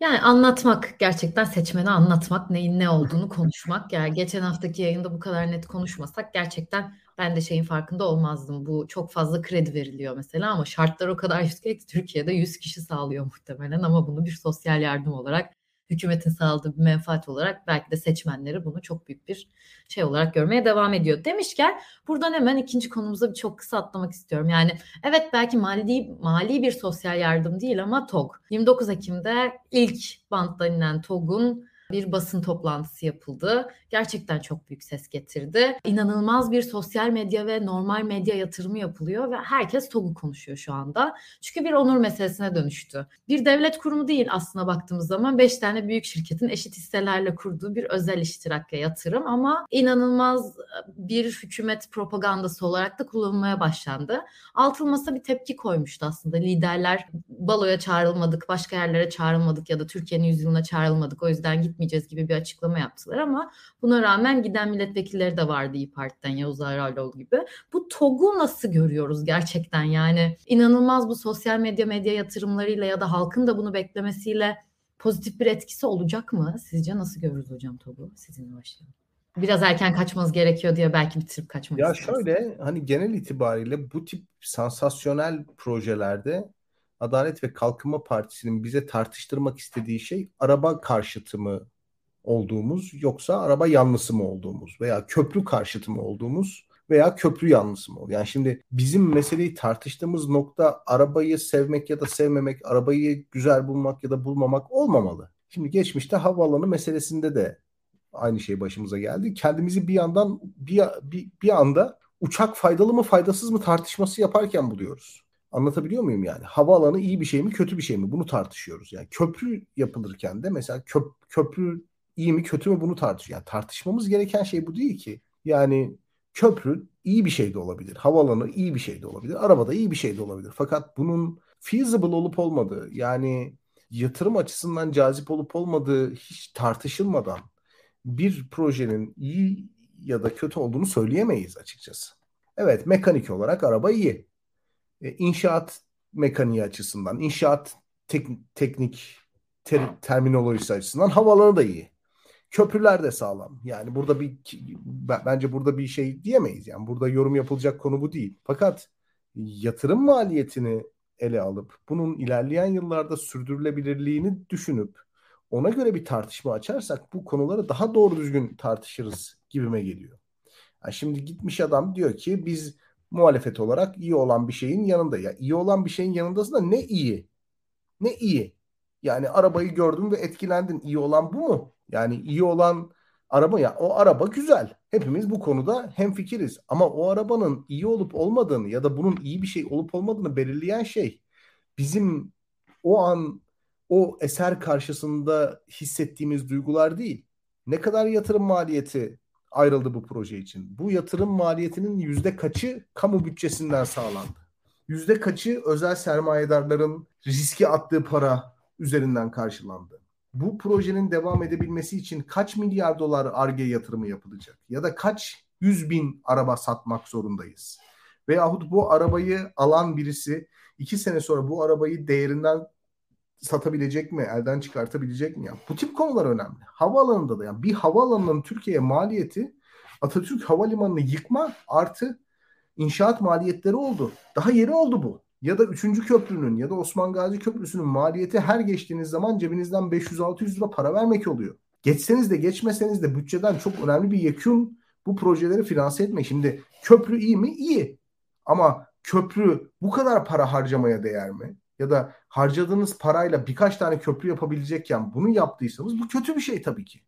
Speaker 1: Yani anlatmak, gerçekten seçmene anlatmak, neyin ne olduğunu konuşmak. Yani geçen haftaki yayında bu kadar net konuşmasak gerçekten ben de şeyin farkında olmazdım. Bu çok fazla kredi veriliyor mesela ama şartlar o kadar yüksek ki Türkiye'de 100 kişi sağlıyor muhtemelen ama bunu bir sosyal yardım olarak hükümetin sağladığı bir menfaat olarak belki de seçmenleri bunu çok büyük bir şey olarak görmeye devam ediyor. Demişken buradan hemen ikinci konumuza çok kısa atlamak istiyorum. Yani evet belki mali mali bir sosyal yardım değil ama TOG. 29 Ekim'de ilk banttan inen TOG'un bir basın toplantısı yapıldı. Gerçekten çok büyük ses getirdi. İnanılmaz bir sosyal medya ve normal medya yatırımı yapılıyor ve herkes TOG'u konuşuyor şu anda. Çünkü bir onur meselesine dönüştü. Bir devlet kurumu değil aslına baktığımız zaman 5 tane büyük şirketin eşit hisselerle kurduğu bir özel iştirakla yatırım ama inanılmaz bir hükümet propagandası olarak da kullanılmaya başlandı. Altılmasa bir tepki koymuştu aslında. Liderler baloya çağrılmadık, başka yerlere çağrılmadık ya da Türkiye'nin yüzyılına çağrılmadık. O yüzden git gitmeyeceğiz gibi bir açıklama yaptılar ama buna rağmen giden milletvekilleri de vardı İyi Parti'den Yavuz Ayraloğlu gibi. Bu TOG'u nasıl görüyoruz gerçekten yani inanılmaz bu sosyal medya medya yatırımlarıyla ya da halkın da bunu beklemesiyle pozitif bir etkisi olacak mı? Sizce nasıl görürüz hocam TOG'u? Sizinle başlayalım. Biraz erken kaçmanız gerekiyor diye belki bitirip kaçmak
Speaker 2: Ya istersiniz. şöyle hani genel itibariyle bu tip sansasyonel projelerde Adalet ve Kalkınma Partisi'nin bize tartıştırmak istediği şey araba karşıtı mı olduğumuz yoksa araba yanlısı mı olduğumuz veya köprü karşıtı mı olduğumuz veya köprü yanlısı mı? Yani şimdi bizim meseleyi tartıştığımız nokta arabayı sevmek ya da sevmemek, arabayı güzel bulmak ya da bulmamak olmamalı. Şimdi geçmişte havaalanı meselesinde de aynı şey başımıza geldi. Kendimizi bir yandan bir, bir, bir anda uçak faydalı mı faydasız mı tartışması yaparken buluyoruz. Anlatabiliyor muyum yani? Havaalanı iyi bir şey mi kötü bir şey mi? Bunu tartışıyoruz. Yani köprü yapılırken de mesela köp, köprü iyi mi kötü mü bunu tartışıyor. Yani tartışmamız gereken şey bu değil ki. Yani köprü iyi bir şey de olabilir. Havaalanı iyi bir şey de olabilir. Arabada iyi bir şey de olabilir. Fakat bunun feasible olup olmadığı yani yatırım açısından cazip olup olmadığı hiç tartışılmadan bir projenin iyi ya da kötü olduğunu söyleyemeyiz açıkçası. Evet mekanik olarak araba iyi e, inşaat mekaniği açısından, inşaat tek, teknik ter, terminolojisi açısından havalanı da iyi. Köprüler de sağlam. Yani burada bir bence burada bir şey diyemeyiz. Yani burada yorum yapılacak konu bu değil. Fakat yatırım maliyetini ele alıp bunun ilerleyen yıllarda sürdürülebilirliğini düşünüp ona göre bir tartışma açarsak bu konuları daha doğru düzgün tartışırız gibime geliyor. Yani şimdi gitmiş adam diyor ki biz muhalefet olarak iyi olan bir şeyin yanında. Ya iyi olan bir şeyin yanındasın da ne iyi? Ne iyi? Yani arabayı gördün ve etkilendin. İyi olan bu mu? Yani iyi olan araba ya o araba güzel. Hepimiz bu konuda hemfikiriz. Ama o arabanın iyi olup olmadığını ya da bunun iyi bir şey olup olmadığını belirleyen şey bizim o an o eser karşısında hissettiğimiz duygular değil. Ne kadar yatırım maliyeti ayrıldı bu proje için. Bu yatırım maliyetinin yüzde kaçı kamu bütçesinden sağlandı? Yüzde kaçı özel sermayedarların riski attığı para üzerinden karşılandı? Bu projenin devam edebilmesi için kaç milyar dolar ARGE yatırımı yapılacak? Ya da kaç yüz bin araba satmak zorundayız? Veyahut bu arabayı alan birisi iki sene sonra bu arabayı değerinden satabilecek mi, elden çıkartabilecek mi? Yani bu tip konular önemli. Havaalanında da yani bir havaalanının Türkiye'ye maliyeti Atatürk Havalimanı'nı yıkma artı inşaat maliyetleri oldu. Daha yeri oldu bu. Ya da 3. köprünün ya da Osman Gazi Köprüsü'nün maliyeti her geçtiğiniz zaman cebinizden 500-600 lira para vermek oluyor. Geçseniz de geçmeseniz de bütçeden çok önemli bir yekün bu projeleri finanse etme. Şimdi köprü iyi mi? İyi. Ama köprü bu kadar para harcamaya değer mi? Ya da harcadığınız parayla birkaç tane köprü yapabilecekken bunu yaptıysanız bu kötü bir şey tabii ki.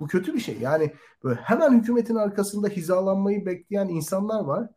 Speaker 2: Bu kötü bir şey. Yani böyle hemen hükümetin arkasında hizalanmayı bekleyen insanlar var.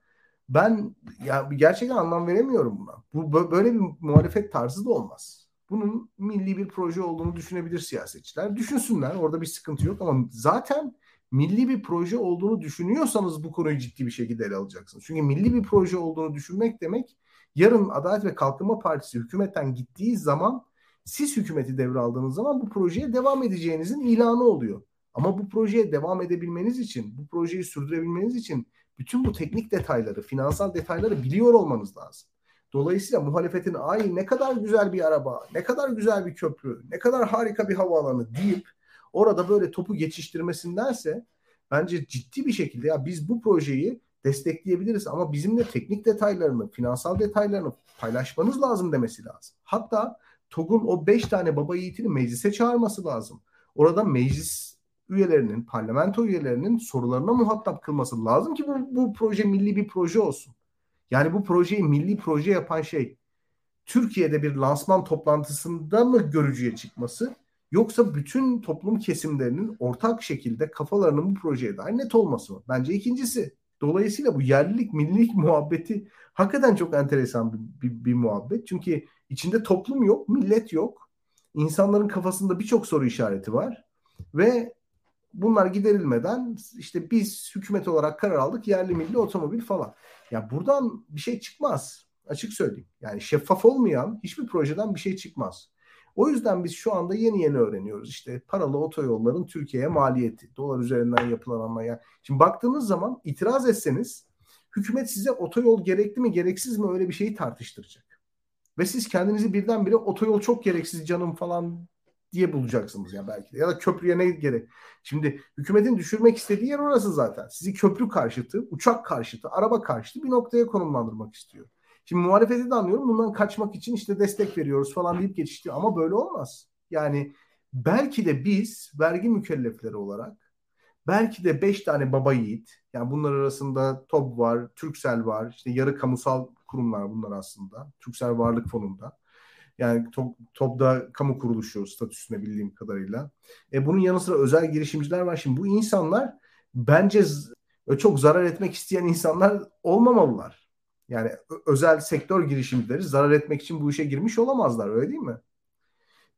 Speaker 2: Ben ya gerçekten anlam veremiyorum buna. Bu böyle bir muhalefet tarzı da olmaz. Bunun milli bir proje olduğunu düşünebilir siyasetçiler. Düşünsünler. Orada bir sıkıntı yok ama zaten milli bir proje olduğunu düşünüyorsanız bu konuyu ciddi bir şekilde ele alacaksınız. Çünkü milli bir proje olduğunu düşünmek demek Yarın Adalet ve Kalkınma Partisi hükümetten gittiği zaman siz hükümeti devraldığınız zaman bu projeye devam edeceğinizin ilanı oluyor. Ama bu projeye devam edebilmeniz için, bu projeyi sürdürebilmeniz için bütün bu teknik detayları, finansal detayları biliyor olmanız lazım. Dolayısıyla muhalefetin ay ne kadar güzel bir araba, ne kadar güzel bir köprü, ne kadar harika bir havaalanı deyip orada böyle topu geçiştirmesindense bence ciddi bir şekilde ya biz bu projeyi destekleyebiliriz ama bizimle teknik detaylarını, finansal detaylarını paylaşmanız lazım demesi lazım. Hatta TOG'un o 5 tane baba yiğitini meclise çağırması lazım. Orada meclis üyelerinin, parlamento üyelerinin sorularına muhatap kılması lazım ki bu, bu proje milli bir proje olsun. Yani bu projeyi milli proje yapan şey Türkiye'de bir lansman toplantısında mı görücüye çıkması yoksa bütün toplum kesimlerinin ortak şekilde kafalarının bu projeye dair net olması mı? Bence ikincisi. Dolayısıyla bu yerlilik, millilik (laughs) muhabbeti hakikaten çok enteresan bir, bir, bir muhabbet. Çünkü içinde toplum yok, millet yok. İnsanların kafasında birçok soru işareti var. Ve bunlar giderilmeden işte biz hükümet olarak karar aldık yerli milli otomobil falan. Ya buradan bir şey çıkmaz. Açık söyleyeyim. Yani şeffaf olmayan hiçbir projeden bir şey çıkmaz. O yüzden biz şu anda yeni yeni öğreniyoruz. İşte paralı otoyolların Türkiye'ye maliyeti. Dolar üzerinden yapılan anlaya. Şimdi baktığınız zaman itiraz etseniz hükümet size otoyol gerekli mi gereksiz mi öyle bir şeyi tartıştıracak. Ve siz kendinizi birdenbire otoyol çok gereksiz canım falan diye bulacaksınız ya belki de. Ya da köprüye ne gerek? Şimdi hükümetin düşürmek istediği yer orası zaten. Sizi köprü karşıtı, uçak karşıtı, araba karşıtı bir noktaya konumlandırmak istiyor. Şimdi muhalefeti de anlıyorum. Bundan kaçmak için işte destek veriyoruz falan deyip geçişti. Ama böyle olmaz. Yani belki de biz vergi mükellefleri olarak belki de beş tane baba yiğit yani bunlar arasında TOB var, Türksel var, işte yarı kamusal kurumlar bunlar aslında. Türksel Varlık Fonu'nda. Yani top, TOB'da kamu kuruluşu statüsüne bildiğim kadarıyla. E, bunun yanı sıra özel girişimciler var. Şimdi bu insanlar bence çok zarar etmek isteyen insanlar olmamalılar. Yani özel sektör girişimcileri zarar etmek için bu işe girmiş olamazlar öyle değil mi?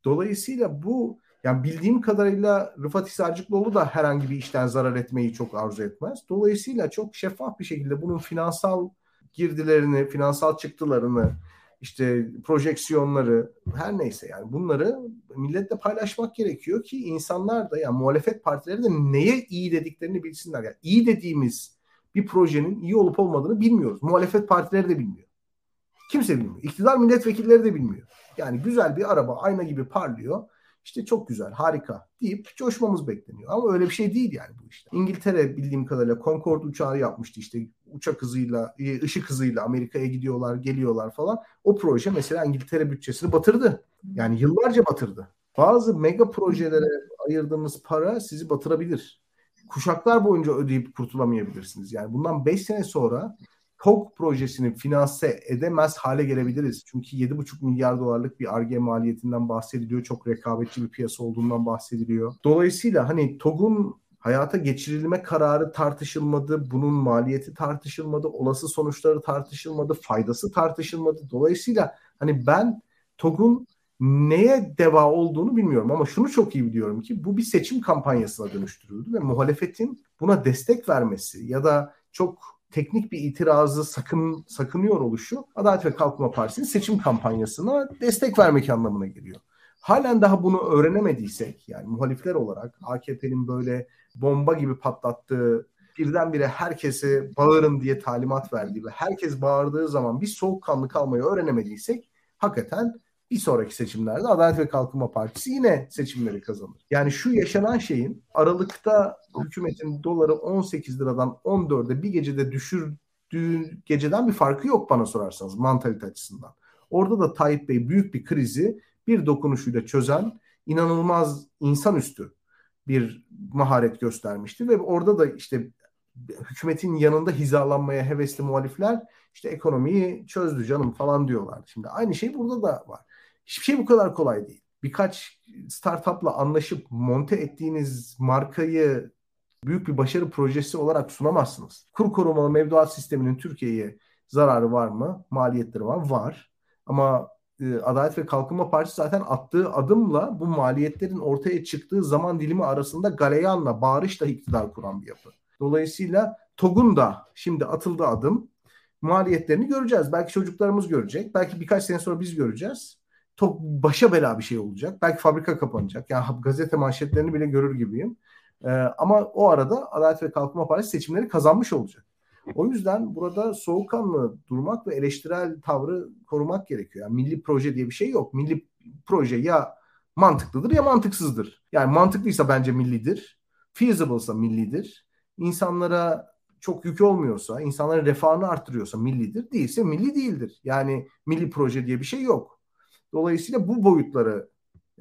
Speaker 2: Dolayısıyla bu yani bildiğim kadarıyla Rıfat Hisarcıklıoğlu da herhangi bir işten zarar etmeyi çok arzu etmez. Dolayısıyla çok şeffaf bir şekilde bunun finansal girdilerini, finansal çıktılarını, işte projeksiyonları her neyse yani bunları milletle paylaşmak gerekiyor ki insanlar da yani muhalefet partileri de neye iyi dediklerini bilsinler. Yani iyi dediğimiz bir projenin iyi olup olmadığını bilmiyoruz. Muhalefet partileri de bilmiyor. Kimse bilmiyor. İktidar milletvekilleri de bilmiyor. Yani güzel bir araba ayna gibi parlıyor. İşte çok güzel, harika deyip coşmamız bekleniyor. Ama öyle bir şey değil yani bu işte. İngiltere bildiğim kadarıyla Concorde uçağı yapmıştı işte uçak hızıyla, e, ışık hızıyla Amerika'ya gidiyorlar, geliyorlar falan. O proje mesela İngiltere bütçesini batırdı. Yani yıllarca batırdı. Bazı mega projelere ayırdığımız para sizi batırabilir kuşaklar boyunca ödeyip kurtulamayabilirsiniz. Yani bundan 5 sene sonra TOG projesini finanse edemez hale gelebiliriz. Çünkü 7,5 milyar dolarlık bir ARGE maliyetinden bahsediliyor. Çok rekabetçi bir piyasa olduğundan bahsediliyor. Dolayısıyla hani TOG'un hayata geçirilme kararı tartışılmadı, bunun maliyeti tartışılmadı, olası sonuçları tartışılmadı, faydası tartışılmadı. Dolayısıyla hani ben TOG'un neye deva olduğunu bilmiyorum ama şunu çok iyi biliyorum ki bu bir seçim kampanyasına dönüştürüldü ve muhalefetin buna destek vermesi ya da çok teknik bir itirazı sakın sakınıyor oluşu Adalet ve Kalkınma Partisi'nin seçim kampanyasına destek vermek anlamına geliyor. Halen daha bunu öğrenemediysek yani muhalifler olarak AKP'nin böyle bomba gibi patlattığı birdenbire herkese bağırın diye talimat verdiği ve herkes bağırdığı zaman bir soğukkanlı kalmayı öğrenemediysek hakikaten bir sonraki seçimlerde Adalet ve Kalkınma Partisi yine seçimleri kazanır. Yani şu yaşanan şeyin Aralık'ta hükümetin doları 18 liradan 14'e bir gecede düşürdüğü geceden bir farkı yok bana sorarsanız mantalite açısından. Orada da Tayyip Bey büyük bir krizi bir dokunuşuyla çözen inanılmaz insanüstü bir maharet göstermişti ve orada da işte hükümetin yanında hizalanmaya hevesli muhalifler işte ekonomiyi çözdü canım falan diyorlar. Şimdi aynı şey burada da var. Hiçbir şey bu kadar kolay değil. Birkaç startupla anlaşıp monte ettiğiniz markayı büyük bir başarı projesi olarak sunamazsınız. Kur korumalı mevduat sisteminin Türkiye'ye zararı var mı? Maliyetleri var. Var. Ama e, Adalet ve Kalkınma Partisi zaten attığı adımla bu maliyetlerin ortaya çıktığı zaman dilimi arasında galeyanla, bağırışla iktidar kuran bir yapı. Dolayısıyla TOG'un da şimdi atıldığı adım maliyetlerini göreceğiz. Belki çocuklarımız görecek. Belki birkaç sene sonra biz göreceğiz çok başa bela bir şey olacak. Belki fabrika kapanacak. Yani gazete manşetlerini bile görür gibiyim. Ee, ama o arada Adalet ve Kalkınma Partisi seçimleri kazanmış olacak. O yüzden burada soğukkanlı durmak ve eleştirel tavrı korumak gerekiyor. Yani milli proje diye bir şey yok. Milli proje ya mantıklıdır ya mantıksızdır. Yani mantıklıysa bence millidir. Feasible'sa millidir. İnsanlara çok yük olmuyorsa, insanların refahını arttırıyorsa millidir, değilse milli değildir. Yani milli proje diye bir şey yok. Dolayısıyla bu boyutları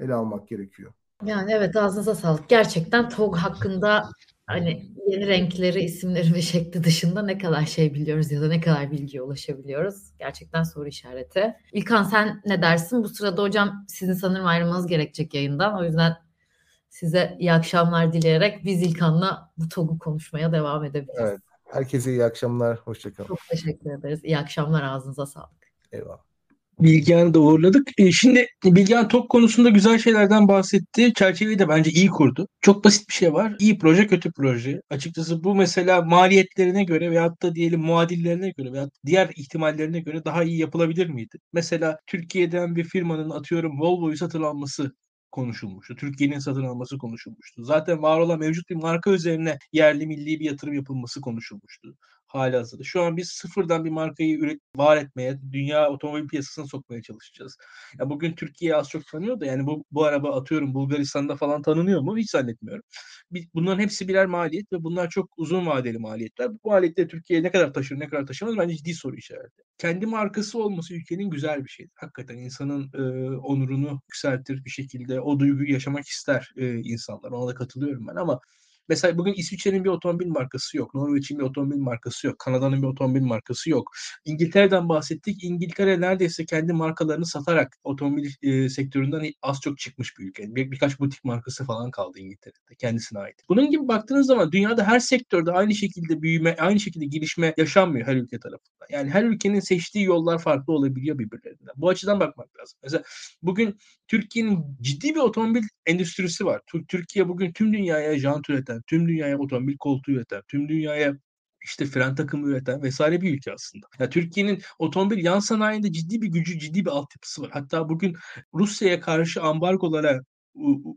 Speaker 2: ele almak gerekiyor.
Speaker 1: Yani evet ağzınıza sağlık. Gerçekten TOG hakkında hani yeni renkleri, isimleri ve şekli dışında ne kadar şey biliyoruz ya da ne kadar bilgiye ulaşabiliyoruz. Gerçekten soru işareti. İlkan sen ne dersin? Bu sırada hocam sizin sanırım ayrılmanız gerekecek yayından. O yüzden size iyi akşamlar dileyerek biz İlkan'la bu TOG'u konuşmaya devam edebiliriz.
Speaker 2: Evet. Herkese iyi akşamlar. Hoşçakalın.
Speaker 1: Çok teşekkür ederiz. İyi akşamlar. Ağzınıza sağlık.
Speaker 2: Eyvallah.
Speaker 3: Bilgehan'ı da uğurladık. E, şimdi Bilgehan top konusunda güzel şeylerden bahsetti. Çerçeveyi de bence iyi kurdu. Çok basit bir şey var. İyi proje kötü proje. Açıkçası bu mesela maliyetlerine göre veyahut da diyelim muadillerine göre veyahut diğer ihtimallerine göre daha iyi yapılabilir miydi? Mesela Türkiye'den bir firmanın atıyorum Volvo'yu satın alması konuşulmuştu. Türkiye'nin satın alması konuşulmuştu. Zaten var olan mevcut bir marka üzerine yerli milli bir yatırım yapılması konuşulmuştu hali hazırda. Şu an biz sıfırdan bir markayı üret, var etmeye, dünya otomobil piyasasına sokmaya çalışacağız. Ya bugün Türkiye az çok tanıyor da yani bu, bu araba atıyorum Bulgaristan'da falan tanınıyor mu? Hiç zannetmiyorum. Bunların hepsi birer maliyet ve bunlar çok uzun vadeli maliyetler. Bu maliyetleri Türkiye'ye ne kadar taşır, ne kadar taşımaz bence ciddi soru işareti. Kendi markası olması ülkenin güzel bir şey. Hakikaten insanın e, onurunu yükseltir bir şekilde. O duyguyu yaşamak ister e, insanlar. Ona da katılıyorum ben ama Mesela bugün İsviçre'nin bir otomobil markası yok. Norveç'in bir otomobil markası yok. Kanada'nın bir otomobil markası yok. İngiltere'den bahsettik. İngiltere neredeyse kendi markalarını satarak otomobil e, sektöründen az çok çıkmış bir ülke. Bir, birkaç butik markası falan kaldı İngiltere'de kendisine ait. Bunun gibi baktığınız zaman dünyada her sektörde aynı şekilde büyüme, aynı şekilde gelişme yaşanmıyor her ülke tarafından. Yani her ülkenin seçtiği yollar farklı olabiliyor birbirlerinden. Bu açıdan bakmak lazım. Mesela bugün Türkiye'nin ciddi bir otomobil endüstrisi var. Türkiye bugün tüm dünyaya jant üreten, tüm dünyaya otomobil koltuğu üreten, tüm dünyaya işte fren takımı üreten vesaire bir ülke aslında. Yani Türkiye'nin otomobil yan sanayinde ciddi bir gücü, ciddi bir altyapısı var. Hatta bugün Rusya'ya karşı ambargolara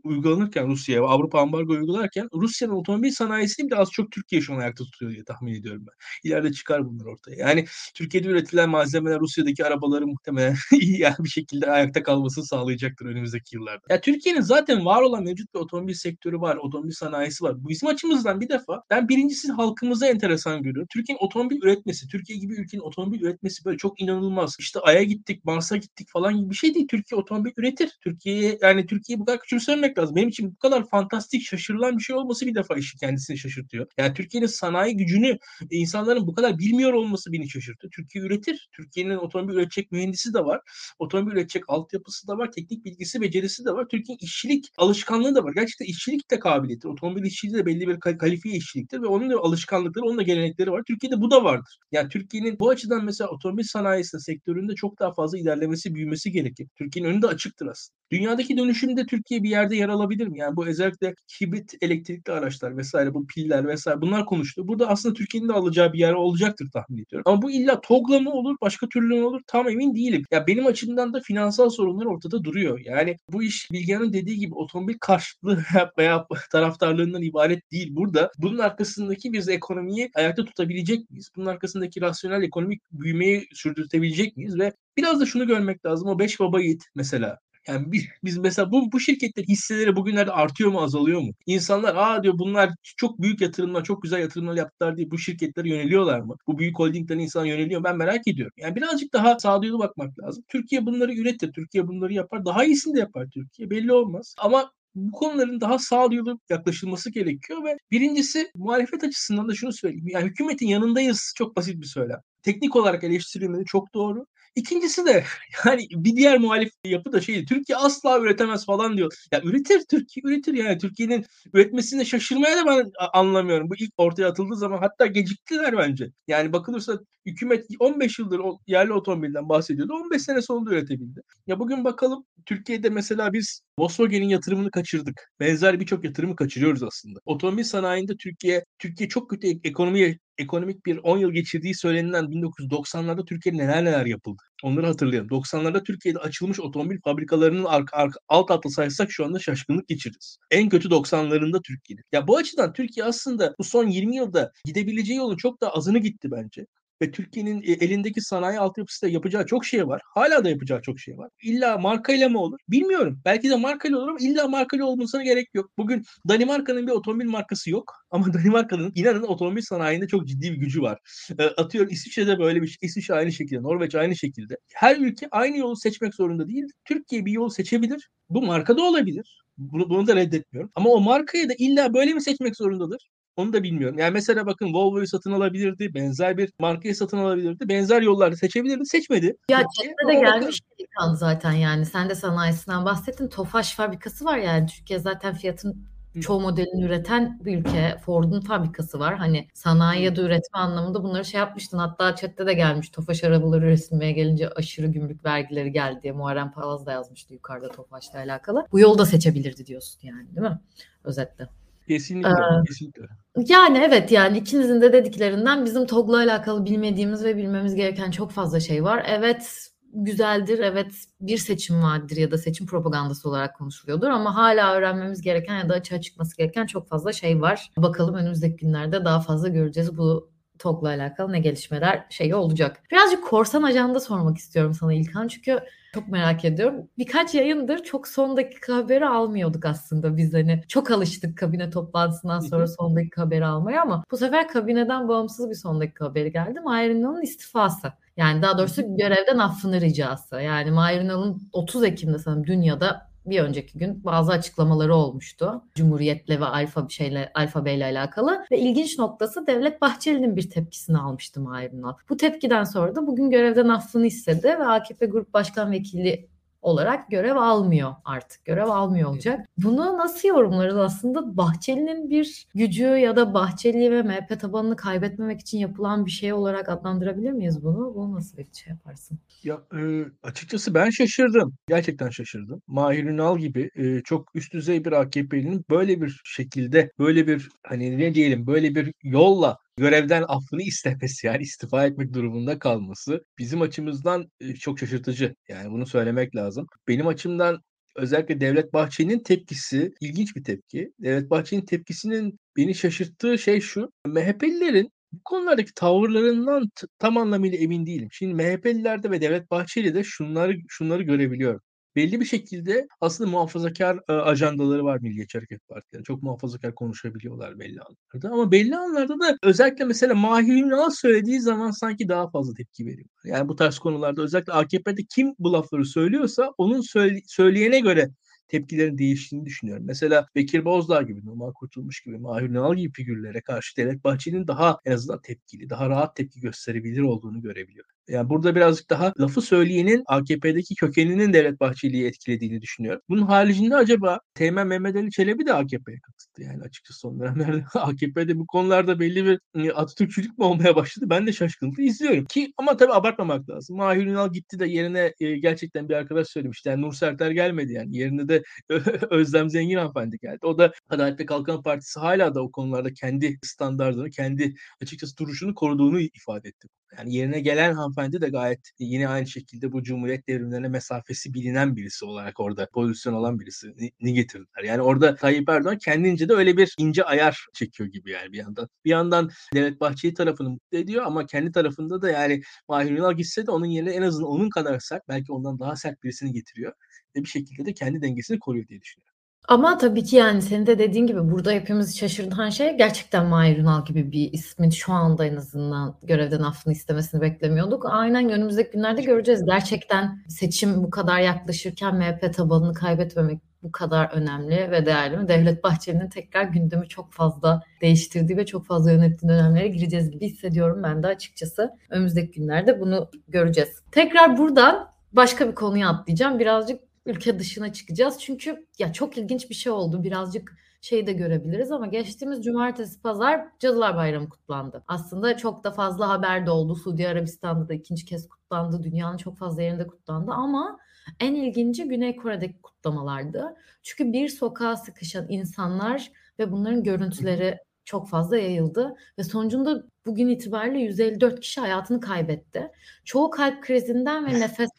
Speaker 3: uygulanırken Rusya'ya Avrupa ambargo uygularken Rusya'nın otomobil sanayisini biraz çok Türkiye şu an ayakta tutuyor diye tahmin ediyorum ben. İleride çıkar bunlar ortaya. Yani Türkiye'de üretilen malzemeler Rusya'daki arabaları muhtemelen (laughs) iyi yani bir şekilde ayakta kalmasını sağlayacaktır önümüzdeki yıllarda. Ya Türkiye'nin zaten var olan mevcut bir otomobil sektörü var, otomobil sanayisi var. Bu bizim açımızdan bir defa ben birincisi halkımıza enteresan görüyorum. Türkiye'nin otomobil üretmesi, Türkiye gibi ülkenin otomobil üretmesi böyle çok inanılmaz. İşte Ay'a gittik, Mars'a gittik falan gibi bir şey değil. Türkiye otomobil üretir. Türkiye yani Türkiye bu kadar küçümsemek lazım. Benim için bu kadar fantastik, şaşırılan bir şey olması bir defa işi kendisini şaşırtıyor. Yani Türkiye'nin sanayi gücünü insanların bu kadar bilmiyor olması beni şaşırtıyor. Türkiye üretir. Türkiye'nin otomobil üretecek mühendisi de var. Otomobil üretecek altyapısı da var. Teknik bilgisi, becerisi de var. Türkiye'nin işçilik alışkanlığı da var. Gerçekten işçilik de kabiliyeti. Otomobil işçiliği de belli bir kalifiye işçiliktir ve onun da alışkanlıkları, onun da gelenekleri var. Türkiye'de bu da vardır. Yani Türkiye'nin bu açıdan mesela otomobil sanayisi sektöründe çok daha fazla ilerlemesi, büyümesi gerekir. Türkiye'nin önünde açıktır aslında. Dünyadaki dönüşümde Türkiye bir yerde yer alabilir mi? Yani bu özellikle hibrit elektrikli araçlar vesaire bu piller vesaire bunlar konuştu. Burada aslında Türkiye'nin de alacağı bir yer olacaktır tahmin ediyorum. Ama bu illa TOG'la mı olur başka türlü mü olur tam emin değilim. Ya benim açımdan da finansal sorunlar ortada duruyor. Yani bu iş Bilgehan'ın dediği gibi otomobil karşıtlığı (laughs) veya taraftarlığından ibaret değil. Burada bunun arkasındaki biz ekonomiyi ayakta tutabilecek miyiz? Bunun arkasındaki rasyonel ekonomik büyümeyi sürdürtebilecek miyiz? Ve biraz da şunu görmek lazım. O beş baba yiğit mesela yani biz, biz mesela bu, bu şirketlerin hisseleri bugünlerde artıyor mu azalıyor mu? İnsanlar aa diyor bunlar çok büyük yatırımlar çok güzel yatırımlar yaptılar diye bu şirketlere yöneliyorlar mı? Bu büyük holdinglerin insan yöneliyor ben merak ediyorum. Yani birazcık daha sağduyulu bakmak lazım. Türkiye bunları üretir. Türkiye bunları yapar. Daha iyisini de yapar Türkiye. Belli olmaz. Ama bu konuların daha sağduyulu yaklaşılması gerekiyor ve birincisi muhalefet açısından da şunu söyleyeyim. Yani hükümetin yanındayız çok basit bir söylem. Teknik olarak eleştirilmeli çok doğru. İkincisi de (laughs) yani bir diğer muhalif yapı da şey Türkiye asla üretemez falan diyor. Ya üretir Türkiye üretir yani Türkiye'nin üretmesine şaşırmaya da ben anlamıyorum. Bu ilk ortaya atıldığı zaman hatta geciktiler bence. Yani bakılırsa hükümet 15 yıldır yerli otomobilden bahsediyordu. 15 sene sonunda üretebildi. Ya bugün bakalım Türkiye'de mesela biz Volkswagen'in yatırımını kaçırdık. Benzer birçok yatırımı kaçırıyoruz aslında. Otomobil sanayinde Türkiye Türkiye çok kötü ekonomiye ekonomik bir 10 yıl geçirdiği söylenilen 1990'larda Türkiye'de neler neler yapıldı. Onları hatırlayalım. 90'larda Türkiye'de açılmış otomobil fabrikalarının arka, arka, alt alta saysak şu anda şaşkınlık geçiririz. En kötü 90'larında Türkiye'de. Ya bu açıdan Türkiye aslında bu son 20 yılda gidebileceği yolun çok daha azını gitti bence. Ve Türkiye'nin e, elindeki sanayi altyapısıyla yapacağı çok şey var. Hala da yapacağı çok şey var. İlla markayla mı olur? Bilmiyorum. Belki de markayla olur ama illa markayla olmasına gerek yok. Bugün Danimarka'nın bir otomobil markası yok (laughs) ama Danimarka'nın inanın otomobil sanayinde çok ciddi bir gücü var. E, atıyorum İsviçre'de böyle bir şey. İsviçre aynı şekilde, Norveç aynı şekilde. Her ülke aynı yolu seçmek zorunda değil. Türkiye bir yol seçebilir. Bu marka da olabilir. Bunu, bunu da reddetmiyorum. Ama o markayı da illa böyle mi seçmek zorundadır? Onu da bilmiyorum. Yani mesela bakın Volvo'yu satın alabilirdi. Benzer bir markayı satın alabilirdi. Benzer yollarda seçebilirdi. Seçmedi.
Speaker 1: Ya chatte de gelmiş kan zaten yani. Sen de sanayisinden bahsettin. Tofaş fabrikası var yani. Türkiye zaten fiyatın çoğu modelini üreten bir ülke. Ford'un fabrikası var. Hani sanayi ya da üretme anlamında bunları şey yapmıştın. Hatta chatte de gelmiş. Tofaş arabaları üretilmeye gelince aşırı gümrük vergileri geldi diye. Muharrem Palaz da yazmıştı yukarıda Tofaş'la alakalı. Bu yolu da seçebilirdi diyorsun yani değil mi? Özetle.
Speaker 3: Kesinlikle. Ee, kesinlikle.
Speaker 1: Yani evet yani ikinizin de dediklerinden bizim TOG'la alakalı bilmediğimiz ve bilmemiz gereken çok fazla şey var. Evet güzeldir, evet bir seçim vaadidir ya da seçim propagandası olarak konuşuluyordur ama hala öğrenmemiz gereken ya da açığa çıkması gereken çok fazla şey var. Bakalım önümüzdeki günlerde daha fazla göreceğiz bu TOG'la alakalı ne gelişmeler şeyi olacak. Birazcık korsan ajanda sormak istiyorum sana İlkan çünkü çok merak ediyorum. Birkaç yayındır çok son dakika haberi almıyorduk aslında biz hani. Çok alıştık kabine toplantısından sonra son dakika haberi almaya ama bu sefer kabineden bağımsız bir son dakika haberi geldi. Ünal'ın istifası. Yani daha doğrusu görevden affını ricası. Yani Ünal'ın 30 Ekim'de sanırım dünyada bir önceki gün bazı açıklamaları olmuştu. Cumhuriyet'le ve Alfa bir şeyle Alfa ile alakalı ve ilginç noktası Devlet Bahçeli'nin bir tepkisini almıştı Mahir Ünal. Bu tepkiden sonra da bugün görevden affını istedi ve AKP Grup Başkan Vekili olarak görev almıyor artık. Görev almıyor olacak. Bunu nasıl yorumlarız aslında? Bahçeli'nin bir gücü ya da Bahçeli ve MHP tabanını kaybetmemek için yapılan bir şey olarak adlandırabilir miyiz bunu? Bunu nasıl bir şey yaparsın?
Speaker 3: Ya e, açıkçası ben şaşırdım. Gerçekten şaşırdım. Mahir Ünal gibi e, çok üst düzey bir AKP'linin böyle bir şekilde böyle bir hani ne diyelim böyle bir yolla görevden affını istemesi yani istifa etmek durumunda kalması bizim açımızdan çok şaşırtıcı. Yani bunu söylemek lazım. Benim açımdan özellikle Devlet Bahçeli'nin tepkisi ilginç bir tepki. Devlet Bahçeli'nin tepkisinin beni şaşırttığı şey şu. MHP'lilerin bu konulardaki tavırlarından tam anlamıyla emin değilim. Şimdi MHP'lilerde ve Devlet Bahçeli'de şunları şunları görebiliyorum belli bir şekilde aslında muhafazakar e, ajandaları var Milliyetçi Hareket Partileri. Çok muhafazakar konuşabiliyorlar belli anlarda. Ama belli anlarda da özellikle mesela Mahir Ünal söylediği zaman sanki daha fazla tepki veriyorlar. Yani bu tarz konularda özellikle AKP'de kim bu lafları söylüyorsa onun söyle, söyleyene göre tepkilerin değiştiğini düşünüyorum. Mesela Bekir Bozdağ gibi, Numan Kurtulmuş gibi, Mahir Ünal gibi figürlere karşı Devlet Bahçeli'nin daha en azından tepkili, daha rahat tepki gösterebilir olduğunu görebiliyorum. Yani burada birazcık daha lafı söyleyenin AKP'deki kökeninin Devlet Bahçeli'yi etkilediğini düşünüyorum. Bunun haricinde acaba Teğmen Mehmet Ali Çelebi de AKP'ye katıldı yani açıkçası son dönemlerde. (laughs) AKP'de bu konularda belli bir ıı, Atatürkçülük mü olmaya başladı? Ben de şaşkınlıkla izliyorum. Ki ama tabii abartmamak lazım. Mahir Ünal gitti de yerine e, gerçekten bir arkadaş söylemişti. Yani Nur Serter gelmedi yani. Yerine de (laughs) Özlem Zengin hanımefendi geldi. O da Adalet ve Kalkınma Partisi hala da o konularda kendi standartını, kendi açıkçası duruşunu koruduğunu ifade etti. Yani yerine gelen hanımefendi de gayet yine aynı şekilde bu Cumhuriyet devrimlerine mesafesi bilinen birisi olarak orada pozisyon olan birisi ni getirdiler. Yani orada Tayyip Erdoğan kendince de öyle bir ince ayar çekiyor gibi yani bir yandan. Bir yandan Devlet Bahçeli tarafını mutlu ediyor ama kendi tarafında da yani Mahir Ünal gitse de onun yerine en azından onun kadar sert belki ondan daha sert birisini getiriyor. Ve bir şekilde de kendi dengesini koruyor diye düşünüyorum.
Speaker 1: Ama tabii ki yani senin de dediğin gibi burada hepimiz şaşırtan şey gerçekten Mahir Ünal gibi bir ismin şu anda en azından görevden affını istemesini beklemiyorduk. Aynen önümüzdeki günlerde göreceğiz. Gerçekten seçim bu kadar yaklaşırken MHP tabanını kaybetmemek bu kadar önemli ve değerli mi? Devlet Bahçeli'nin tekrar gündemi çok fazla değiştirdiği ve çok fazla yönettiği dönemlere gireceğiz gibi hissediyorum ben de açıkçası. Önümüzdeki günlerde bunu göreceğiz. Tekrar buradan başka bir konuya atlayacağım. Birazcık ülke dışına çıkacağız. Çünkü ya çok ilginç bir şey oldu. Birazcık şey de görebiliriz ama geçtiğimiz cumartesi pazar Cadılar Bayramı kutlandı. Aslında çok da fazla haber de oldu. Suudi Arabistan'da da ikinci kez kutlandı. Dünyanın çok fazla yerinde kutlandı ama en ilginci Güney Kore'deki kutlamalardı. Çünkü bir sokağa sıkışan insanlar ve bunların görüntüleri çok fazla yayıldı ve sonucunda bugün itibariyle 154 kişi hayatını kaybetti. Çoğu kalp krizinden ve nefes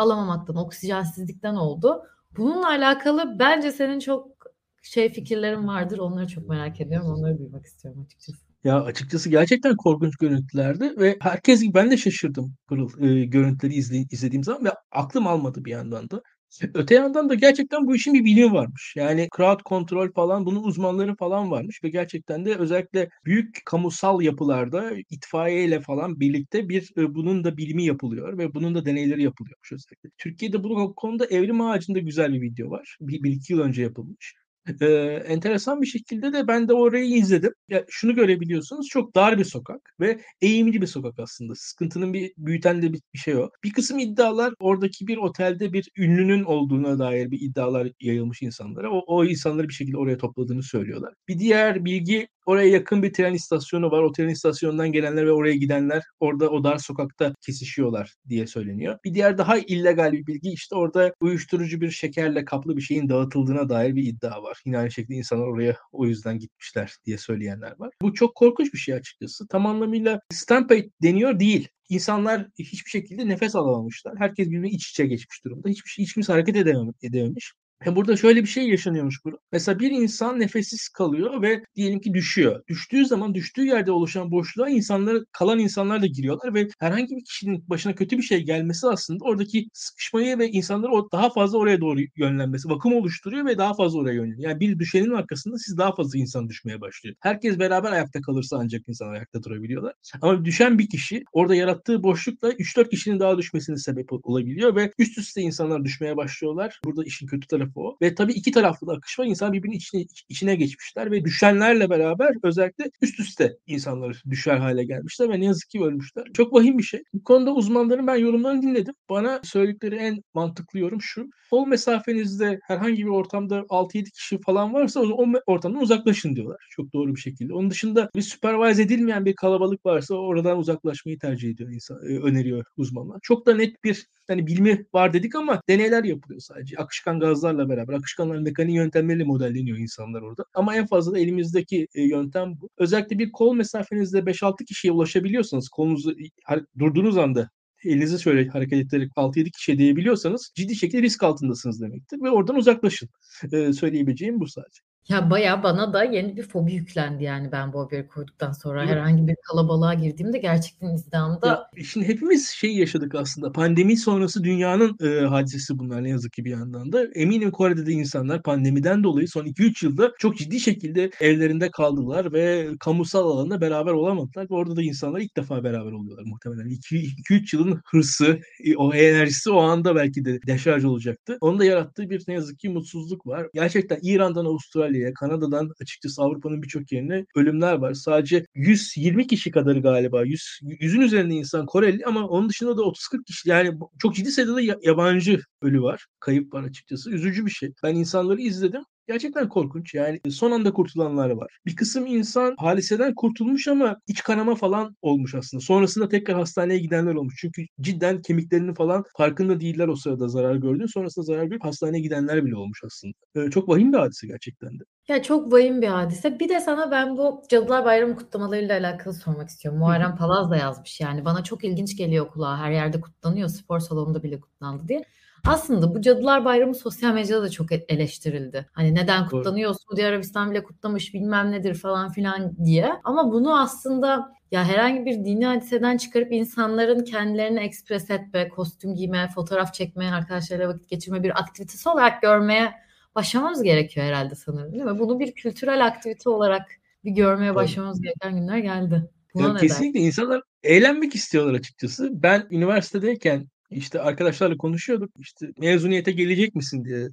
Speaker 1: alamamaktan, oksijensizlikten oldu. Bununla alakalı bence senin çok şey fikirlerin vardır. Onları çok merak ediyorum. Onları duymak istiyorum açıkçası.
Speaker 3: Ya açıkçası gerçekten korkunç görüntülerdi ve herkes gibi ben de şaşırdım Pırıl e, görüntüleri izley- izlediğim zaman ve aklım almadı bir yandan da. Öte yandan da gerçekten bu işin bir bilimi varmış. Yani crowd control falan bunun uzmanları falan varmış ve gerçekten de özellikle büyük kamusal yapılarda itfaiyeyle falan birlikte bir e, bunun da bilimi yapılıyor ve bunun da deneyleri yapılıyormuş özellikle. Türkiye'de bu konuda Evrim Ağacı'nda güzel bir video var. Bir, bir iki yıl önce yapılmış. Ee, enteresan bir şekilde de ben de orayı izledim. Ya şunu görebiliyorsunuz çok dar bir sokak ve eğimli bir sokak aslında. Sıkıntının bir büyüten de bir, bir şey o. Bir kısım iddialar oradaki bir otelde bir ünlünün olduğuna dair bir iddialar yayılmış insanlara. O, o insanları bir şekilde oraya topladığını söylüyorlar. Bir diğer bilgi Oraya yakın bir tren istasyonu var. O tren istasyonundan gelenler ve oraya gidenler orada o dar sokakta kesişiyorlar diye söyleniyor. Bir diğer daha illegal bir bilgi işte orada uyuşturucu bir şekerle kaplı bir şeyin dağıtıldığına dair bir iddia var. Yine aynı şekilde insanlar oraya o yüzden gitmişler diye söyleyenler var. Bu çok korkunç bir şey açıkçası. Tam anlamıyla stampede deniyor değil. İnsanlar hiçbir şekilde nefes alamamışlar. Herkes birbirine iç içe geçmiş durumda. Hiçbir şey, hiç kimse hareket edememiş. E burada şöyle bir şey yaşanıyormuş burada. Mesela bir insan nefessiz kalıyor ve diyelim ki düşüyor. Düştüğü zaman düştüğü yerde oluşan boşluğa insanlar, kalan insanlar da giriyorlar ve herhangi bir kişinin başına kötü bir şey gelmesi aslında oradaki sıkışmayı ve insanları daha fazla oraya doğru yönlenmesi, vakum oluşturuyor ve daha fazla oraya yönleniyor. Yani bir düşenin arkasında siz daha fazla insan düşmeye başlıyor. Herkes beraber ayakta kalırsa ancak insan ayakta durabiliyorlar. Ama düşen bir kişi orada yarattığı boşlukla 3-4 kişinin daha düşmesine sebep olabiliyor ve üst üste insanlar düşmeye başlıyorlar. Burada işin kötü tarafı tarafı o. Ve tabii iki taraflı da akış var. İnsan birbirinin içine, içine geçmişler ve düşenlerle beraber özellikle üst üste insanlar düşer hale gelmişler ve ne yazık ki ölmüşler. Çok vahim bir şey. Bu konuda uzmanların ben yorumlarını dinledim. Bana söyledikleri en mantıklı yorum şu. Kol mesafenizde herhangi bir ortamda 6-7 kişi falan varsa o ortamdan uzaklaşın diyorlar. Çok doğru bir şekilde. Onun dışında bir supervise edilmeyen bir kalabalık varsa oradan uzaklaşmayı tercih ediyor insan, e, öneriyor uzmanlar. Çok da net bir hani bilimi var dedik ama deneyler yapılıyor sadece. Akışkan gazlarla beraber. Akışkanların mekanik yöntemleriyle modelleniyor insanlar orada. Ama en fazla da elimizdeki e, yöntem bu. Özellikle bir kol mesafenizde 5-6 kişiye ulaşabiliyorsanız kolunuzu durduğunuz anda elinizi şöyle hareket ettirerek 6-7 kişiye değebiliyorsanız ciddi şekilde risk altındasınız demektir. Ve oradan uzaklaşın. Ee, söyleyebileceğim bu sadece.
Speaker 1: Ya bayağı bana da yeni bir fobi yüklendi yani ben bu haberi koyduktan sonra. Herhangi bir kalabalığa girdiğimde gerçekten.
Speaker 3: Ya, şimdi hepimiz şey yaşadık aslında. Pandemi sonrası dünyanın e, hadisesi bunlar ne yazık ki bir yandan da. Eminim Kore'de de insanlar pandemiden dolayı son 2-3 yılda çok ciddi şekilde evlerinde kaldılar ve kamusal alanda beraber olamadılar. Ve orada da insanlar ilk defa beraber oluyorlar muhtemelen. 2-3 yılın hırsı, e, o enerjisi o anda belki de deşarj olacaktı. Onun da yarattığı bir ne yazık ki mutsuzluk var. Gerçekten İran'dan Avustralya Avustralya'ya, Kanada'dan açıkçası Avrupa'nın birçok yerine ölümler var. Sadece 120 kişi kadarı galiba. 100, 100'ün üzerinde insan Koreli ama onun dışında da 30-40 kişi yani çok ciddi sayıda yabancı ölü var. Kayıp var açıkçası. Üzücü bir şey. Ben insanları izledim. Gerçekten korkunç. Yani son anda kurtulanlar var. Bir kısım insan haliseden kurtulmuş ama iç kanama falan olmuş aslında. Sonrasında tekrar hastaneye gidenler olmuş. Çünkü cidden kemiklerinin falan farkında değiller o sırada zarar gördüğü. Sonrasında zarar görüp hastaneye gidenler bile olmuş aslında. Ee, çok vahim bir hadise gerçekten de.
Speaker 1: Ya çok vahim bir hadise. Bir de sana ben bu Cadılar Bayramı kutlamalarıyla alakalı sormak istiyorum. Muharrem Palaz da yazmış yani. Bana çok ilginç geliyor kulağa. Her yerde kutlanıyor. Spor salonunda bile kutlandı diye. Aslında bu Cadılar Bayramı sosyal medyada da çok e-, eleştirildi. Hani neden kutlanıyor? Suudi Arabistan bile kutlamış bilmem nedir falan filan diye. Ama bunu aslında ya herhangi bir dini hadiseden çıkarıp insanların kendilerini ekspres etme, kostüm giyme, fotoğraf çekme, arkadaşlarıyla vakit geçirme bir aktivitesi olarak görmeye başlamamız gerekiyor herhalde sanırım değil mi? Bunu bir kültürel aktivite olarak bir görmeye başlamamız gereken günler geldi.
Speaker 3: Buna ya kesinlikle insanlar eğlenmek istiyorlar açıkçası. Ben üniversitedeyken işte arkadaşlarla konuşuyorduk. İşte mezuniyete gelecek misin diye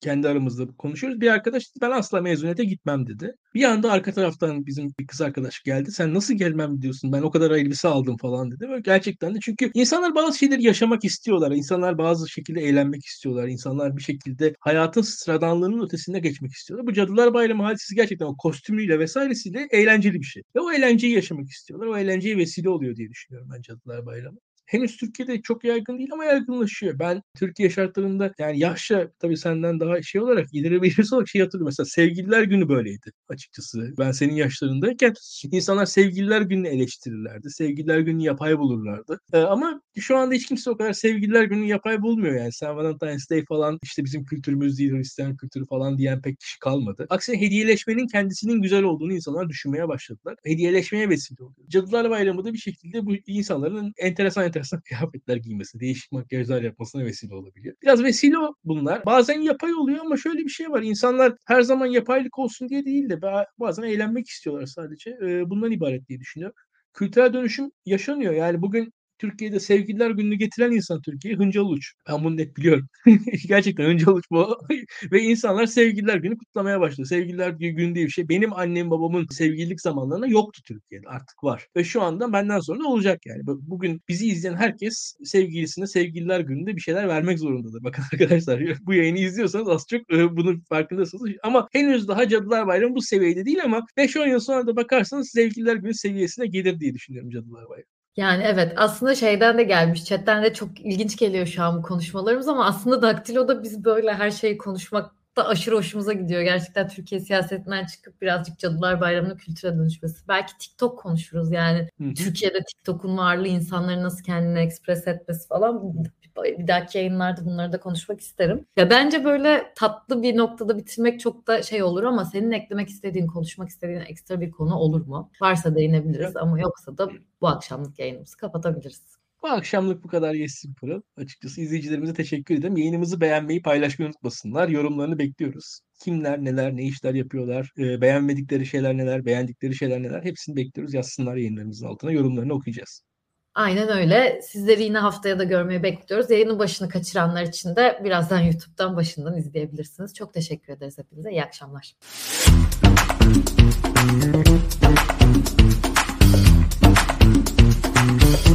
Speaker 3: kendi aramızda konuşuyoruz. Bir arkadaş ben asla mezuniyete gitmem dedi. Bir anda arka taraftan bizim bir kız arkadaş geldi. Sen nasıl gelmem diyorsun? Ben o kadar elbise aldım falan dedi. Böyle gerçekten de çünkü insanlar bazı şeyleri yaşamak istiyorlar. İnsanlar bazı şekilde eğlenmek istiyorlar. İnsanlar bir şekilde hayatın sıradanlığının ötesinde geçmek istiyorlar. Bu Cadılar Bayramı hadisi gerçekten o kostümüyle vesairesiyle eğlenceli bir şey. Ve o eğlenceyi yaşamak istiyorlar. O eğlenceye vesile oluyor diye düşünüyorum ben Cadılar Bayramı. Henüz Türkiye'de çok yaygın değil ama yaygınlaşıyor. Ben Türkiye şartlarında yani yaşça tabii senden daha şey olarak ileri birisi olarak şey hatırlıyorum. Mesela sevgililer günü böyleydi açıkçası. Ben senin yaşlarındayken insanlar sevgililer gününü eleştirirlerdi. Sevgililer günü yapay bulurlardı. Ee, ama şu anda hiç kimse o kadar sevgililer günü yapay bulmuyor yani. Sen Valentine's Day falan işte bizim kültürümüz değil Hristiyan kültürü falan diyen pek kişi kalmadı. Aksine hediyeleşmenin kendisinin güzel olduğunu insanlar düşünmeye başladılar. Hediyeleşmeye vesile oluyor. Cadılar Bayramı da bir şekilde bu insanların enteresan enteresan kıyafetler giymesi, değişik makyajlar yapmasına vesile olabiliyor. Biraz vesile bunlar. Bazen yapay oluyor ama şöyle bir şey var. İnsanlar her zaman yapaylık olsun diye değil de bazen eğlenmek istiyorlar sadece. Bundan ibaret diye düşünüyorum kültürel dönüşüm yaşanıyor. Yani bugün Türkiye'de sevgililer gününü getiren insan Türkiye Hıncal Uç. Ben bunu net biliyorum. (laughs) Gerçekten Hıncal Uç bu. (laughs) Ve insanlar sevgililer günü kutlamaya başladı. Sevgililer günü diye bir şey. Benim annem babamın sevgililik zamanlarında yoktu Türkiye'de. Artık var. Ve şu anda benden sonra olacak yani. Bugün bizi izleyen herkes sevgilisine sevgililer gününde bir şeyler vermek zorundadır. Bakın (laughs) arkadaşlar bu yayını izliyorsanız az çok bunun farkındasınız. Ama henüz daha Cadılar Bayramı bu seviyede değil ama 5-10 yıl sonra da bakarsanız sevgililer günü seviyesine gelir diye düşünüyorum Cadılar Bayramı.
Speaker 1: Yani evet aslında şeyden de gelmiş chatten de çok ilginç geliyor şu an bu konuşmalarımız ama aslında Daktilo'da biz böyle her şeyi konuşmak da aşırı hoşumuza gidiyor. Gerçekten Türkiye siyasetinden çıkıp birazcık Cadılar Bayramı'nın kültüre dönüşmesi. Belki TikTok konuşuruz yani. Hı-hı. Türkiye'de TikTok'un varlığı insanların nasıl kendini ekspres etmesi falan bir dahaki yayınlarda bunları da konuşmak isterim. Ya bence böyle tatlı bir noktada bitirmek çok da şey olur ama senin eklemek istediğin, konuşmak istediğin ekstra bir konu olur mu? Varsa değinebiliriz ama yoksa da bu akşamlık yayınımızı kapatabiliriz.
Speaker 3: Bu akşamlık bu kadar Yesin Pırıl. Açıkçası izleyicilerimize teşekkür ederim. Yayınımızı beğenmeyi, paylaşmayı unutmasınlar. Yorumlarını bekliyoruz. Kimler, neler, ne işler yapıyorlar, e, beğenmedikleri şeyler neler, beğendikleri şeyler neler hepsini bekliyoruz. Yazsınlar yayınlarımızın altına. Yorumlarını okuyacağız.
Speaker 1: Aynen öyle. Sizleri yine haftaya da görmeyi bekliyoruz. Yayının başını kaçıranlar için de birazdan YouTube'dan başından izleyebilirsiniz. Çok teşekkür ederiz hepinize. İyi akşamlar.